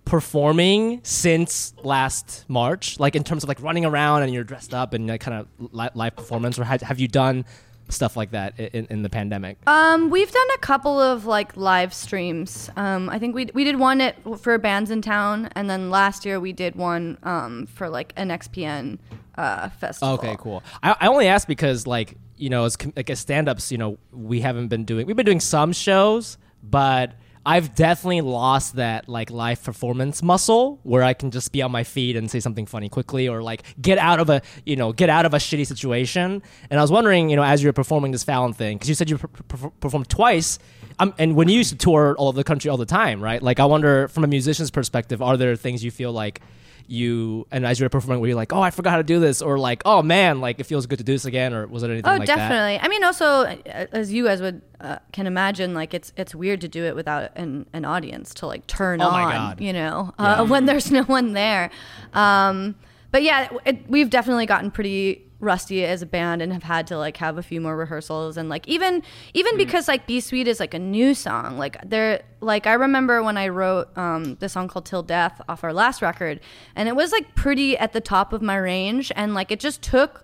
performing since last March? Like in terms of like running around and you're dressed up and like kind of li- live performance, or have, have you done stuff like that in, in the pandemic? Um, we've done a couple of like live streams. Um, I think we we did one at for Bandsintown, and then last year we did one um, for like an XPN uh, festival. Okay, cool. I, I only asked because like you know as com- like as stand-ups, you know, we haven't been doing. We've been doing some shows, but I've definitely lost that like live performance muscle where I can just be on my feet and say something funny quickly or like get out of a you know get out of a shitty situation. And I was wondering, you know, as you were performing this Fallon thing, because you said you per- per- performed twice. Um, and when you used to tour all over the country all the time, right? Like, I wonder, from a musician's perspective, are there things you feel like you and as you were performing were you're like oh i forgot how to do this or like oh man like it feels good to do this again or was it anything Oh, like that definitely. I mean, also, uh, as you guys would uh, can imagine, like it's it's weird to do it without an, an audience to like turn Oh on. You know, uh, when there's no one there. Um, but yeah, it, we've definitely gotten pretty rusty as a band and have had to like have a few more rehearsals and like even even because like Be Sweet is like a new song. Like there, like I remember when I wrote um, the song called Till Death off our last record, and it was like pretty at the top of my range, and like it just took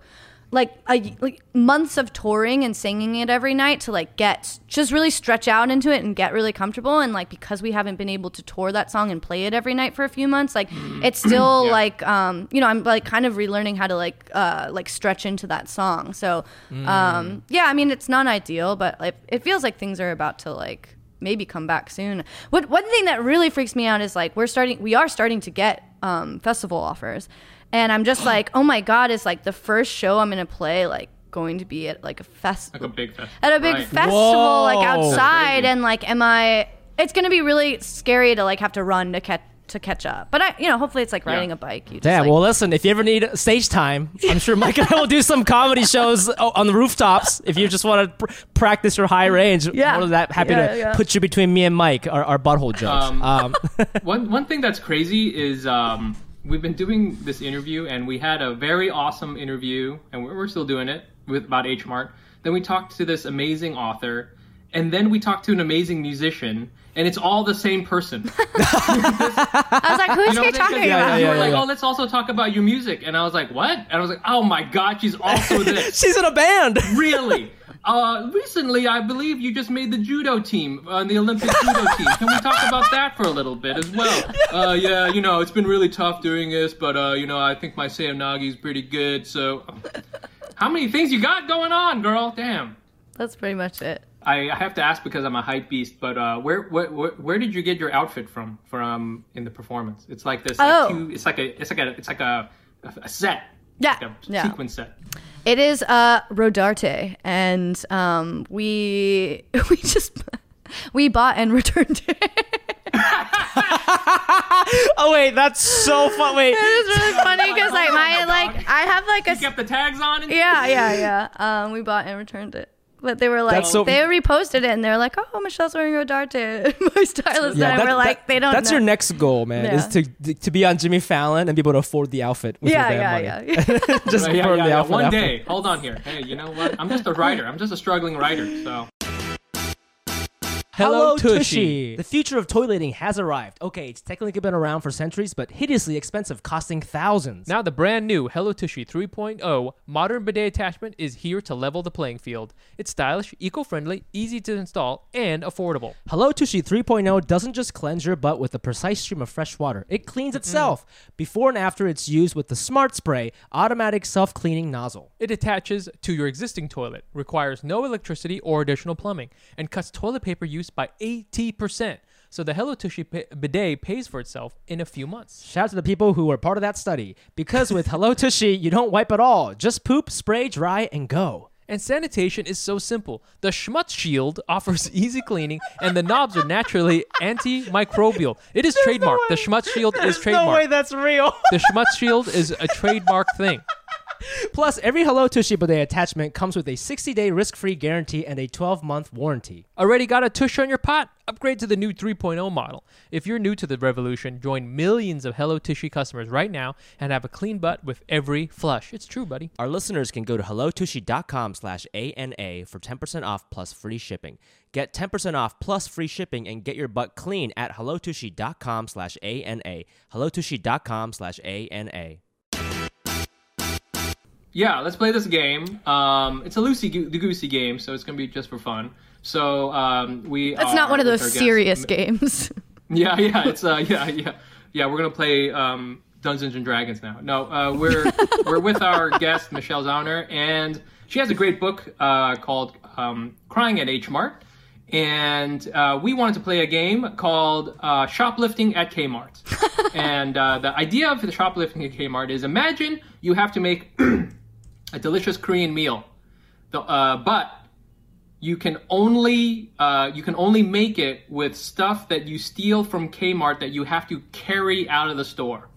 like a, like months of touring and singing it every night to like get just really stretch out into it and get really comfortable. And like because we haven't been able to tour that song and play it every night for a few months like it's still Yeah. like um you know I'm like kind of relearning how to like uh like stretch into that song. So um yeah I mean it's not ideal but like it feels like things are about to like maybe come back soon. What one thing that really freaks me out is like we're starting we are starting to get um festival offers and I'm just like, oh my god, it's like the first show I'm gonna play like going to be at like a Like festival a big fest. at a big Right. festival like outside and like am I it's gonna be really scary to like have to run to catch to catch up. But I you know, hopefully it's like riding Yeah. a bike. You just, Yeah, like, well, listen, if you ever need stage time, I'm sure Mike and I will do some comedy shows on the rooftops. If you just want to pr- practice your high range, Yeah. more than that, happy Yeah, to yeah. put you between me and Mike, our, our butthole jokes. Um, Um, one one thing that's crazy is um, we've been doing this interview and we had a very awesome interview and we're, we're still doing it with about H Mart. Then we talked to this amazing author, and then we talked to an amazing musician, and it's all the same person. I was like, who's You he know, because talking about? yeah, were like, yeah. "Oh, let's also talk about your music," and I was like, "What?" And I was like, "Oh my god, she's also this." she's in a band. really? Uh, recently, I believe you just made the judo team on the Olympic judo team. Can we talk about that for a little bit as well? Uh, yeah, you know, it's been really tough doing this, but uh, you know, I think my seoi nage is pretty good. So, how many things you got going on, girl? Damn. That's pretty much it. I, I have to ask because I'm a hype beast, but uh, where, where where where did you get your outfit from from in the performance? It's like this. Like Oh. two, it's like a it's like a it's like a a set. Yeah, Like a yeah. sequence set. It is uh Rodarte and um we we just we bought and returned it. oh wait, that's so fun. Wait, It's really funny because like my like I have like a You kept the tags on. And yeah yeah yeah. Um, we bought and returned it, but they were like so- they reposted it and they're like, oh Michelle's wearing Rodarte. my stylist yeah, and I that- were like, that- they don't. That's know. your next goal, man. Is to to be on Jimmy Fallon and be able to afford the outfit with Yeah your yeah damn yeah. money. yeah. Just yeah, burn yeah, the yeah. outfit. One after. day. Hold on here. Hey, you know what? I'm just a writer. I'm just a struggling writer. So Hello, Hello, Tushy. Tushy. The future of toileting has arrived. Okay, it's technically been around for centuries, but hideously expensive, costing thousands. Now the brand new Hello Tushy 3.0 modern bidet attachment is here to level the playing field. It's stylish, eco-friendly, easy to install, and affordable. Hello Tushy 3.0 doesn't just cleanse your butt with a precise stream of fresh water. It cleans itself. Before and after it's used with the Smart Spray automatic self-cleaning nozzle. It attaches to your existing toilet, requires no electricity or additional plumbing, and cuts toilet paper use by 80%. So the Hello Tushy bidet pays for itself in a few months. Shout out to the people who were part of that study. Because with Hello Tushy, you don't wipe at all. Just poop, spray, dry, and go. And sanitation is so simple. The Schmutz Shield offers easy cleaning, and the knobs are naturally antimicrobial. It is trademarked. The Schmutz Shield is trademarked. No way, that's real. the Schmutz Shield is a trademark thing. Plus, every Hello Tushy bidet attachment comes with a 60-day risk-free guarantee and a 12-month warranty. Already got a tush on your pot? Upgrade to the new 3.0 model. If you're new to the revolution, join millions of Hello Tushy customers right now and have a clean butt with every flush. It's true, buddy. Our listeners can go to hellotushy.com slash ANA for 10% off plus free shipping. Get 10% off plus free shipping and get your butt clean at hellotushy.com slash ANA. hellotushy.com slash ANA. Yeah, let's play this game. Um, it's a loosey goo- the goosey game, so it's gonna be just for fun. So um, we. That's are not one of those serious games. Yeah, yeah, it's uh, yeah, yeah, yeah. We're gonna play um, Dungeons and Dragons now. No, uh, we're we're with our guest Michelle Zauner, and she has a great book uh, called um, "Crying at H Mart," and uh, we wanted to play a game called uh, "Shoplifting at Kmart." and uh, the idea of the shoplifting at Kmart is: imagine you have to make a delicious Korean meal, the, uh, but you can only uh, you can only make it with stuff that you steal from Kmart that you have to carry out of the store.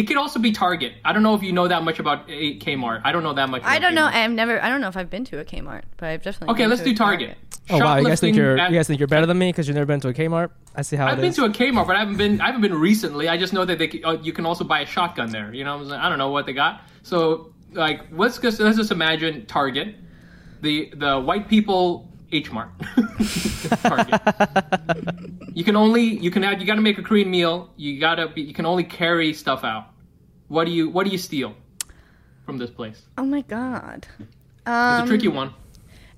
It could also be Target. I don't know if you know that much about a- Kmart. I don't know that much. I about don't know. I've never. I don't know if I've been to a Kmart, but I've definitely. Okay, been let's to do a Target. Oh wow, you guys think you're at- you guys think you're better than me because you've never been to a Kmart? I see how it is. I've it been is. to a Kmart, but I haven't been. I haven't been recently. I just know that they uh, you can also buy a shotgun there. You know, I'm saying? I don't know what they got. So like, let's just let's just imagine Target, the the white people H Mart. Target. you can only you can have you got to make a Korean meal. You gotta be, you can only carry stuff out. What do you what do you steal from this place? Oh my god. It's a tricky one.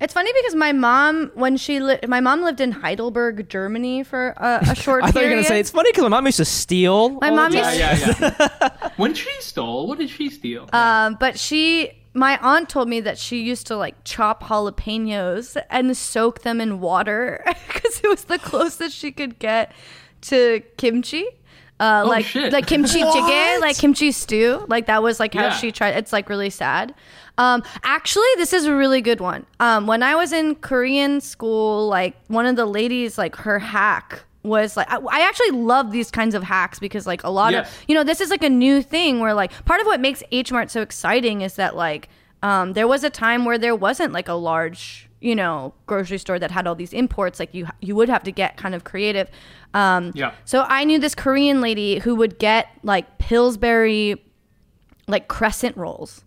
It's funny because my mom, when she li- my mom lived in Heidelberg, Germany for a, a short I thought you period. were gonna say it's funny because my mom used to steal. My all the mom time. used Yeah, yeah, yeah. when she stole, what did she steal? Um, but she, my aunt told me that she used to like chop jalapenos and soak them in water because it was the closest she could get to kimchi. Uh, Oh, like shit. like kimchi jjigae, like kimchi stew. Like that was like how Yeah. she tried. It's like really sad. Um, actually, this is a really good one. Um, when I was in Korean school, like one of the ladies, like her hack was like I, I actually love these kinds of hacks because like a lot Yes. of you know this is like a new thing where like part of what makes H Mart so exciting is that like um, there was a time where there wasn't like a large you know grocery store that had all these imports like you you would have to get kind of creative um, Yeah. so I knew this Korean lady who would get like Pillsbury like crescent rolls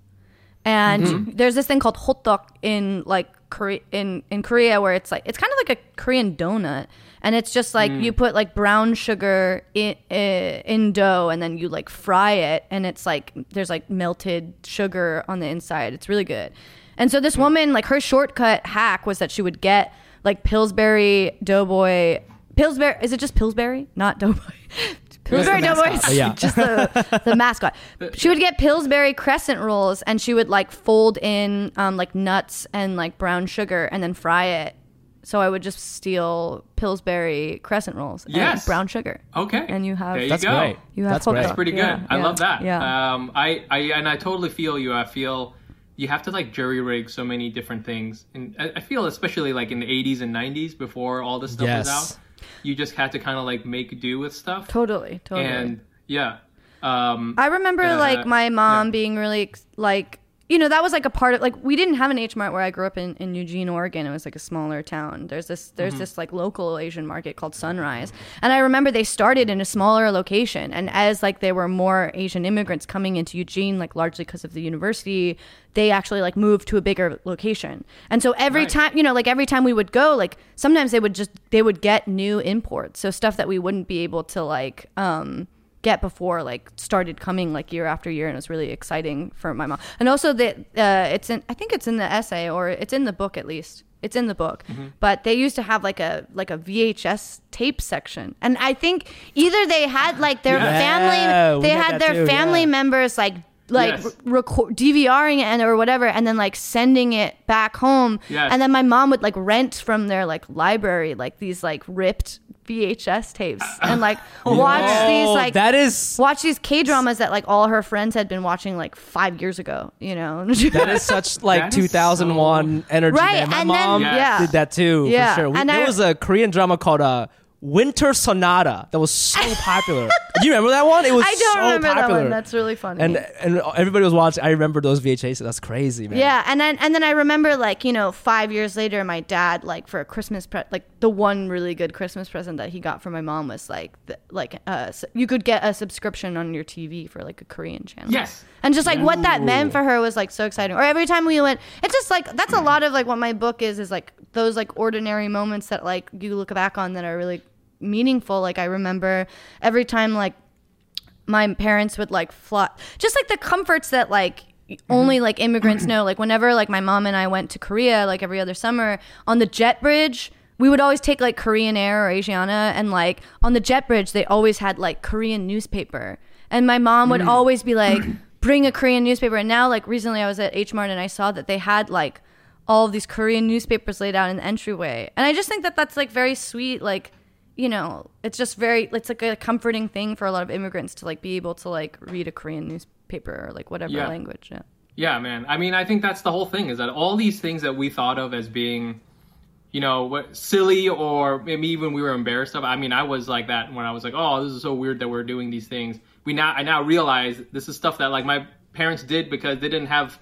and Mm-hmm. there's this thing called hotteok in like Korea in in Korea where it's like it's kind of like a Korean donut and it's just like Mm. you put like brown sugar in in dough and then you like fry it and it's like there's like melted sugar on the inside it's really good and so Mm. this woman like her shortcut hack was that she would get like Pillsbury Doughboy Pillsbury is it just Pillsbury not Doughboy Pillsbury the Doughboy mascot. Yeah. just the, the mascot. She would get Pillsbury crescent rolls and she would like fold in um, like nuts and like brown sugar and then fry it. So I would just steal Pillsbury crescent rolls and Yes. brown sugar. Okay. And you have There you That's go. great. you have That's great. That's pretty good. Yeah, I yeah, love that. Yeah. Um, I, I and I totally feel you. I feel you have to like jury rig so many different things, and I, I feel especially like in the '80s and '90s before all this stuff was Yes. out, you just had to kind of like make do with stuff. totally, totally. And yeah, um, I remember Uh, like my mom yeah. being really like you know that was like a part of like we didn't have an H Mart where I grew up in, in Eugene, Oregon. It was like a smaller town. There's this there's Mm-hmm. this like local Asian market called Sunrise, and I remember they started in a smaller location. And as like there were more Asian immigrants coming into Eugene, like largely because of the university, they actually like moved to a bigger location. And so every Right. time you know like every time we would go, like sometimes they would just they would get new imports, so stuff that we wouldn't be able to like. um get before like started coming like year after year and it was really exciting for my mom and also that uh, it's in i think it's in the essay or it's in the book at least it's in the book but they used to have like a like a vhs tape section and i think either they had like their Yeah. Family they had their too, family yeah. members like like Yes. re- record DVRing it and or whatever, and then like sending it back home. Yes. And then my mom would like rent from their like library like these like ripped VHS tapes and like watch these Oh, like that is watch these K dramas that like all her friends had been watching like five years ago. You know, that is such like That is 2001 energy. Right, man. My and then- mom yeah. did that too Yeah, for sure. We- and there I- was a Korean drama called uh, Winter Sonata that was so popular. Do you remember that one? It was I don't so remember that one. That's really funny. and and everybody was watching. I remember those VHS. That's crazy, man. Yeah, and then and then I remember like you know five years later, my dad like for a Christmas pre- like the one really good Christmas present that he got for my mom was like the, like uh s- you could get a subscription on your TV for like a Korean channel. Yes. and just like what that meant for her was like so exciting. Or every time we went, it's just like that's a lot of like what my book is is like those like ordinary moments that like you look back on that are really meaningful. Like I remember every time like my parents would like fly just like the comforts that like mm-hmm. only like immigrants know. Like whenever like my mom and i went to korea like every other summer on the jet bridge we would always take like korean air or asiana and like on the jet bridge they always had like korean newspaper. And my mom would mm. always be like bring a korean newspaper. And now like recently i was at h mart and i saw that they had like all of these korean newspapers laid out in the entryway. And i just think that that's like very sweet like you know, it's just very it's like a comforting thing for a lot of immigrants to like be able to like read a Korean newspaper or like whatever Yeah. language. Yeah. Yeah, man. I mean, I think that's the whole thing is that all these things that we thought of as being, you know, what, silly or maybe even we were embarrassed of. I mean, I was like that when I was like, oh, this is so weird that we're doing these things. We now, I now realize this is stuff that like my parents did because they didn't have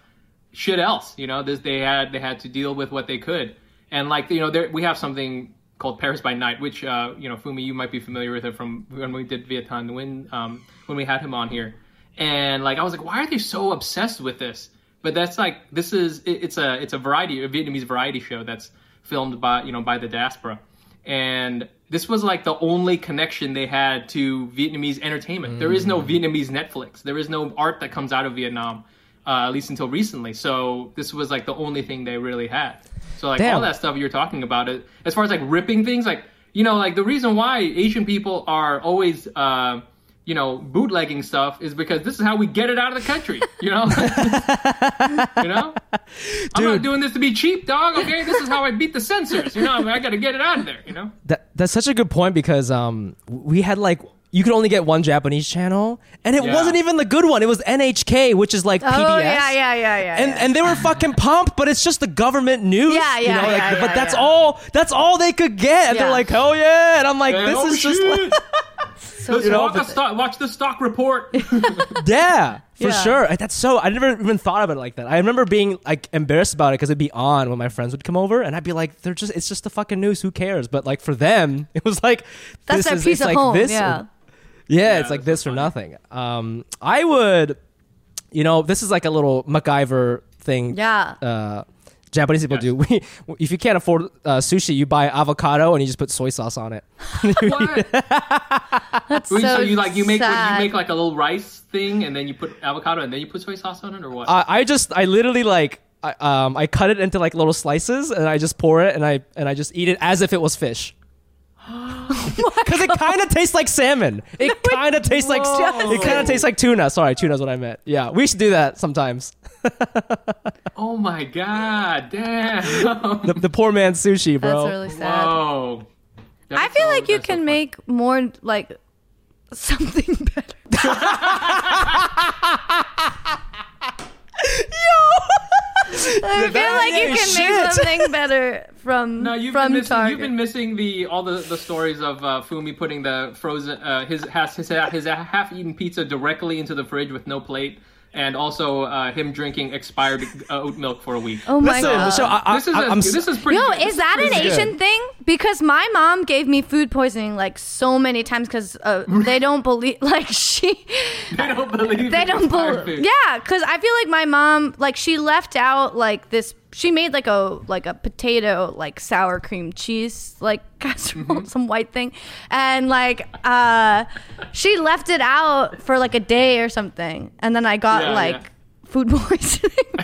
shit else. You know, this they had they had to deal with what they could, and like you know, there we have something called Paris by Night, which uh, you know, Fumi, you might be familiar with it from when we did Viet Thanh Nguyen, um, when we had him on here, and like I was like, why are they so obsessed with this? But that's like this is it, it's a it's a variety a Vietnamese variety show that's filmed by you know by the diaspora, and this was like the only connection they had to Vietnamese entertainment. There is no Vietnamese Netflix. There is no art that comes out of Vietnam. Uh, at least until recently. So this was like the only thing they really had. So like Damn. all that stuff you're talking about it as far as like ripping things, like you know, like the reason why Asian people are always uh, you know bootlegging stuff is because this is how we get it out of the country. You know, you know. I'm not doing this to be cheap, dog. Okay, this is how I beat the censors. You know, I, mean, I got to get it out of there. You know. That that's such a good point because um we had like you could only get one Japanese channel and it Yeah. wasn't even the good one. It was NHK, which is like PBS. Oh yeah, yeah, yeah, yeah. And yeah. and they were fucking pumped, but it's just the government news. Yeah, you yeah, know, like, yeah, But yeah, that's yeah. all. That's all they could get, and they're like, "Hell yeah!" And I'm like, And, "This oh, is just shit. like, so Let's know, watch, the but- stock, watch the stock report. yeah, for Yeah. sure." And That's so. I never even thought about it like that. I remember being like embarrassed about it because it'd be on when my friends would come over, and I'd be like, "They're just. It's just the fucking news. Who cares?" But like for them, it was like That's this their is, piece it's of like home. This or- yeah. Yeah, it's like this so or nothing. Um, I would, you know, this is like a little MacGyver thing. Yeah. Uh, Japanese people Yes. do. We, if you can't afford uh, sushi, you buy avocado and you just put soy sauce on it. what? That's Wait, so, so you like you make sad. you make like a little rice thing, and then you put avocado, and then you put soy sauce on it, or what? I, I just, I literally like, I, um, I cut it into like little slices and I just pour it and I and I just eat it as if it was fish. Because it kind of tastes like salmon. It kind of tastes like Whoa. it kind of tastes like tuna. Sorry, tuna's what I meant. Yeah, we should do that sometimes. oh my god, damn! The, the poor man's sushi, bro. That's really sad. Whoa. I feel so- like you that's so can make more like something better. Yo. I feel like you can shit. make something better from No, you've from been missing. Target. You've been missing the all the, the stories of uh, Fumi putting the frozen uh, his has his, his half-eaten pizza directly into the fridge with no plate, and also uh, him drinking expired uh, oat milk for a week. oh my Listen, god. Michelle, I, I, this is I, a, I'm this is pretty. Yo, good. Is that an pretty good. Asian thing? Because my mom gave me food poisoning like so many times because uh, they don't believe like she They don't believe. they don't believe yeah because i feel like my mom like she left out like this she made like a like a potato like sour cream cheese like casserole Mm-hmm. some white thing and like uh she left it out for like a day or something and then i got Yeah, like yeah. food poisoning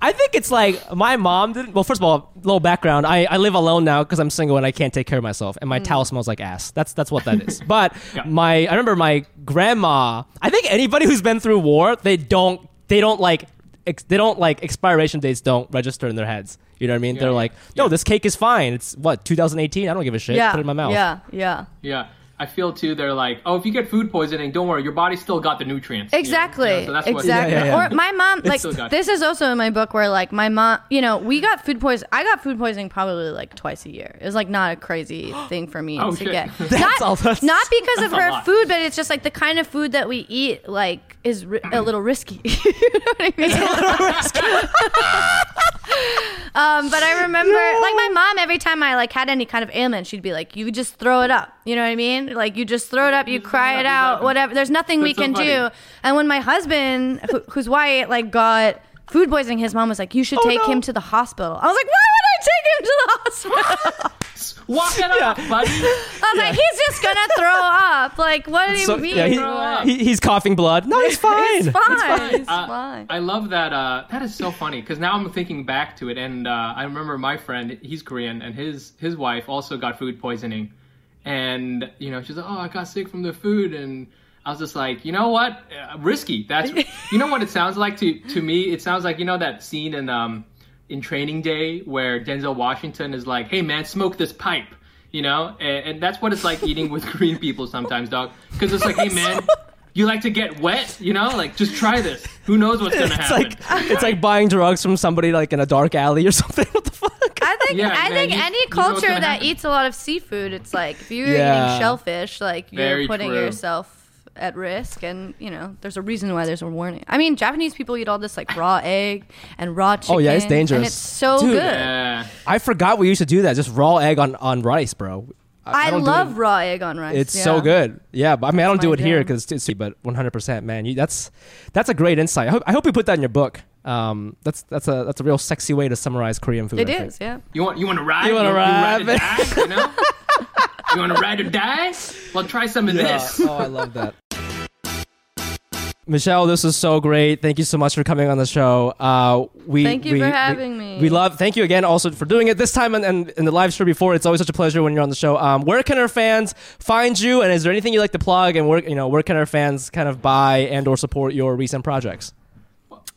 I think it's like my mom didn't. Well, first of all, little background. I, I live alone now because I'm single and I can't take care of myself, and my Mm. towel smells like ass. That's that's what that is. But Yeah. my I remember my grandma. I think anybody who's been through war, they don't they don't like ex, they don't like expiration dates don't register in their heads. You know what I mean? Yeah, They're yeah, like, no, yeah. this cake is fine. It's what 2018. I don't give a shit. yeah Put it in my mouth. yeah yeah Yeah, I feel too. They're like, oh, if you get food poisoning, don't worry, your body still got the nutrients. you know? Exactly. You know, so that's what- exactly. Yeah, yeah, yeah. Or my mom, like this is also in my book where like my mom, you know, we got food poisoning. I got food poisoning probably like twice a year. It was like not a crazy thing for me Oh, to shit. get. That's not, all- that's- not because of that's a her food, but it's just like the kind of food that we eat like is ri- a little risky. you know what I mean? Um, but I remember, like my mom, every time I like had any kind of ailment, she'd be like, "You just throw it up." You know what I mean? Like you just throw it up, you cry it out, whatever. There's nothing we That's so can funny. do. And when my husband, who, who's white, like got food poisoning, his mom was like, "You should take no. him to the hospital." I was like, "Why would I take him to the hospital?" Walk it off, buddy. I was like, "He's just gonna throw up." Like, what do you So, mean? yeah, he- he, he's coughing blood. No, he's fine. he's fine. It's Uh, fine. I love that. Uh, that is so funny because now I'm thinking back to it, and uh, I remember my friend. He's Korean, and his his wife also got food poisoning, and you know she's like, "Oh, I got sick from the food," and I was just like, "You know what? Uh, risky. That's you know what it sounds like to to me. It sounds like you know that scene in um in Training Day where Denzel Washington is like, "Hey man, smoke this pipe." You know, and, and that's what it's like eating with Korean people sometimes, dog. Because it's like, hey man, you like to get wet, you know? Like, just try this. Who knows what's gonna It's happen? like it's like buying drugs from somebody like in a dark alley or something. What the fuck? I think Yeah, I man, think you- any you know culture that happen. eats a lot of seafood, it's like if you're Yeah. eating shellfish, like you're Very putting true. yourself at risk, and you know there's a reason why there's a warning. I mean, Japanese people eat all this like raw egg and raw chicken. Oh, yeah, it's dangerous. and it's so Dude. good. Yeah. I forgot we used to do that. Just raw egg on, on rice, bro. I, don't do love it- raw egg on rice. It's yeah. so good. Yeah, but I mean, I don't do my it here because it's too. But 100, percent man, you, that's that's a great insight. I hope, I hope you put that in your book. Um, that's that's a that's a real sexy way to summarize Korean food. It I think. yeah. You want you want to ride? You wanna ride or ride? You you want to ride or die? Well, try some of this. oh, I love that. Michelle, this was so great. Thank you so much for coming on the show. Uh, we Thank you we- for we- having me. We love. Thank you again, also for doing it this time and, and in the live stream before. It's always such a pleasure when you're on the show. Um, where can our fans find you? And is there anything you like to plug? And where you know where can our fans kind of buy and or support your recent projects?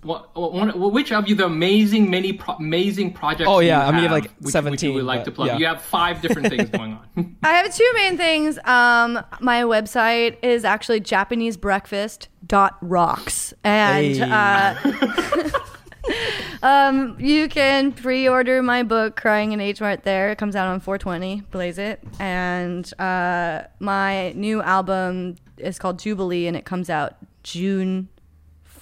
What, what, what- which of you the amazing many pro- amazing projects? Oh, you yeah, I mean, you have, have, like, which, which 17, you would like but, to plug. yeah. You have five different things going on. I have two main things. Um, my website is actually JapaneseBreakfast.rocks. And Hey. uh, um, you can pre order my book, Crying in H Mart, there. It comes out on 420. Blaze it. And uh, my new album is called Jubilee, and it comes out June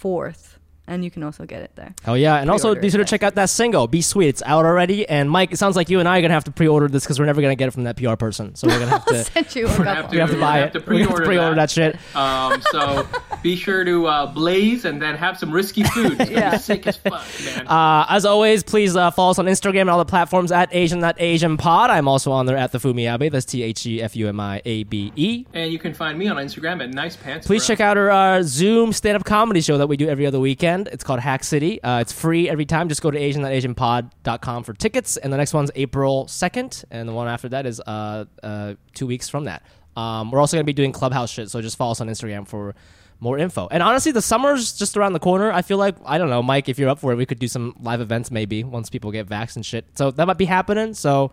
4th. And you can also get it there. Oh yeah, and also be sure to check out that single, "Be Sweet." It's out already. And Mike, it sounds like you and I are gonna have to pre-order this because we're never gonna get it from that PR person. So we're gonna have to. Sent you a have couple. we have to We're buy gonna it. have to We're gonna have to pre-order pre-order that, that. shit. Um, so be sure to uh, blaze and then have some risky food. It's gonna Yeah. be sick as fuck, man. Uh, as always, please uh, follow us on Instagram and all the platforms at Asian that Asian Pod. I'm also on there at the Fumiabe. That's T H E F U M I A B E. and you can find me on Instagram at nice pants. Please check out our uh, Zoom stand-up comedy show that we do every other weekend. It's called Hack City. Uh, it's free every time. Just go to asian.asianpod.com for tickets. And the next one's April 2nd. And the one after that is uh, uh, two weeks from that. Um, we're also going to be doing Clubhouse shit, so just follow us on Instagram for more info. And honestly, the summer's just around the corner. I feel like, I don't know, Mike, if you're up for it, we could do some live events maybe once people get vax and shit. So that might be happening. So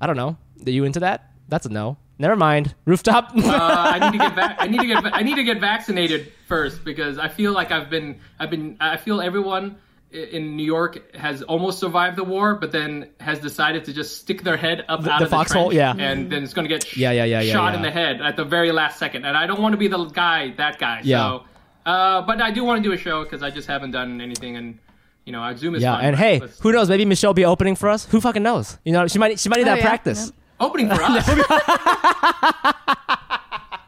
I don't know. Are you into that? That's a no. Never mind. Rooftop. uh, I need to get back. I need to get. I need to get vaccinated first because I feel like I've been. I've been. I feel everyone in New York has almost survived the war, but then has decided to just stick their head up out the of the foxhole? trench, Yeah. and then it's going to get sh- Yeah, yeah, yeah, yeah, shot yeah. in the head at the very last second. And I don't want to be the guy, that guy. Yeah. So, uh, but I do want to do a show because I just haven't done anything, and you know, I Zoom is Yeah, fun, and hey, who knows? Maybe Michelle will be opening for us. Who fucking knows? You know, she might she might need Oh, that yeah, practice. yeah. Opening for us.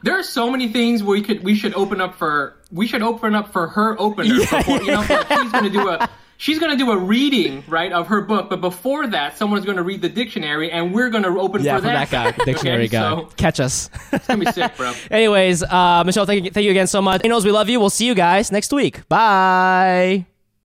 there are so many things we could we should open up for. We should open up for her opener. before, you know, she's gonna do a. She's gonna do a reading, right, of her book, but before that, someone's gonna read the dictionary, and we're gonna open Yeah, for that guy, Okay, dictionary guy. So Catch us. it's gonna be sick, bro. Anyways, uh, Michelle, thank you, thank you again so much. He knows we love you. We'll see you guys next week. Bye.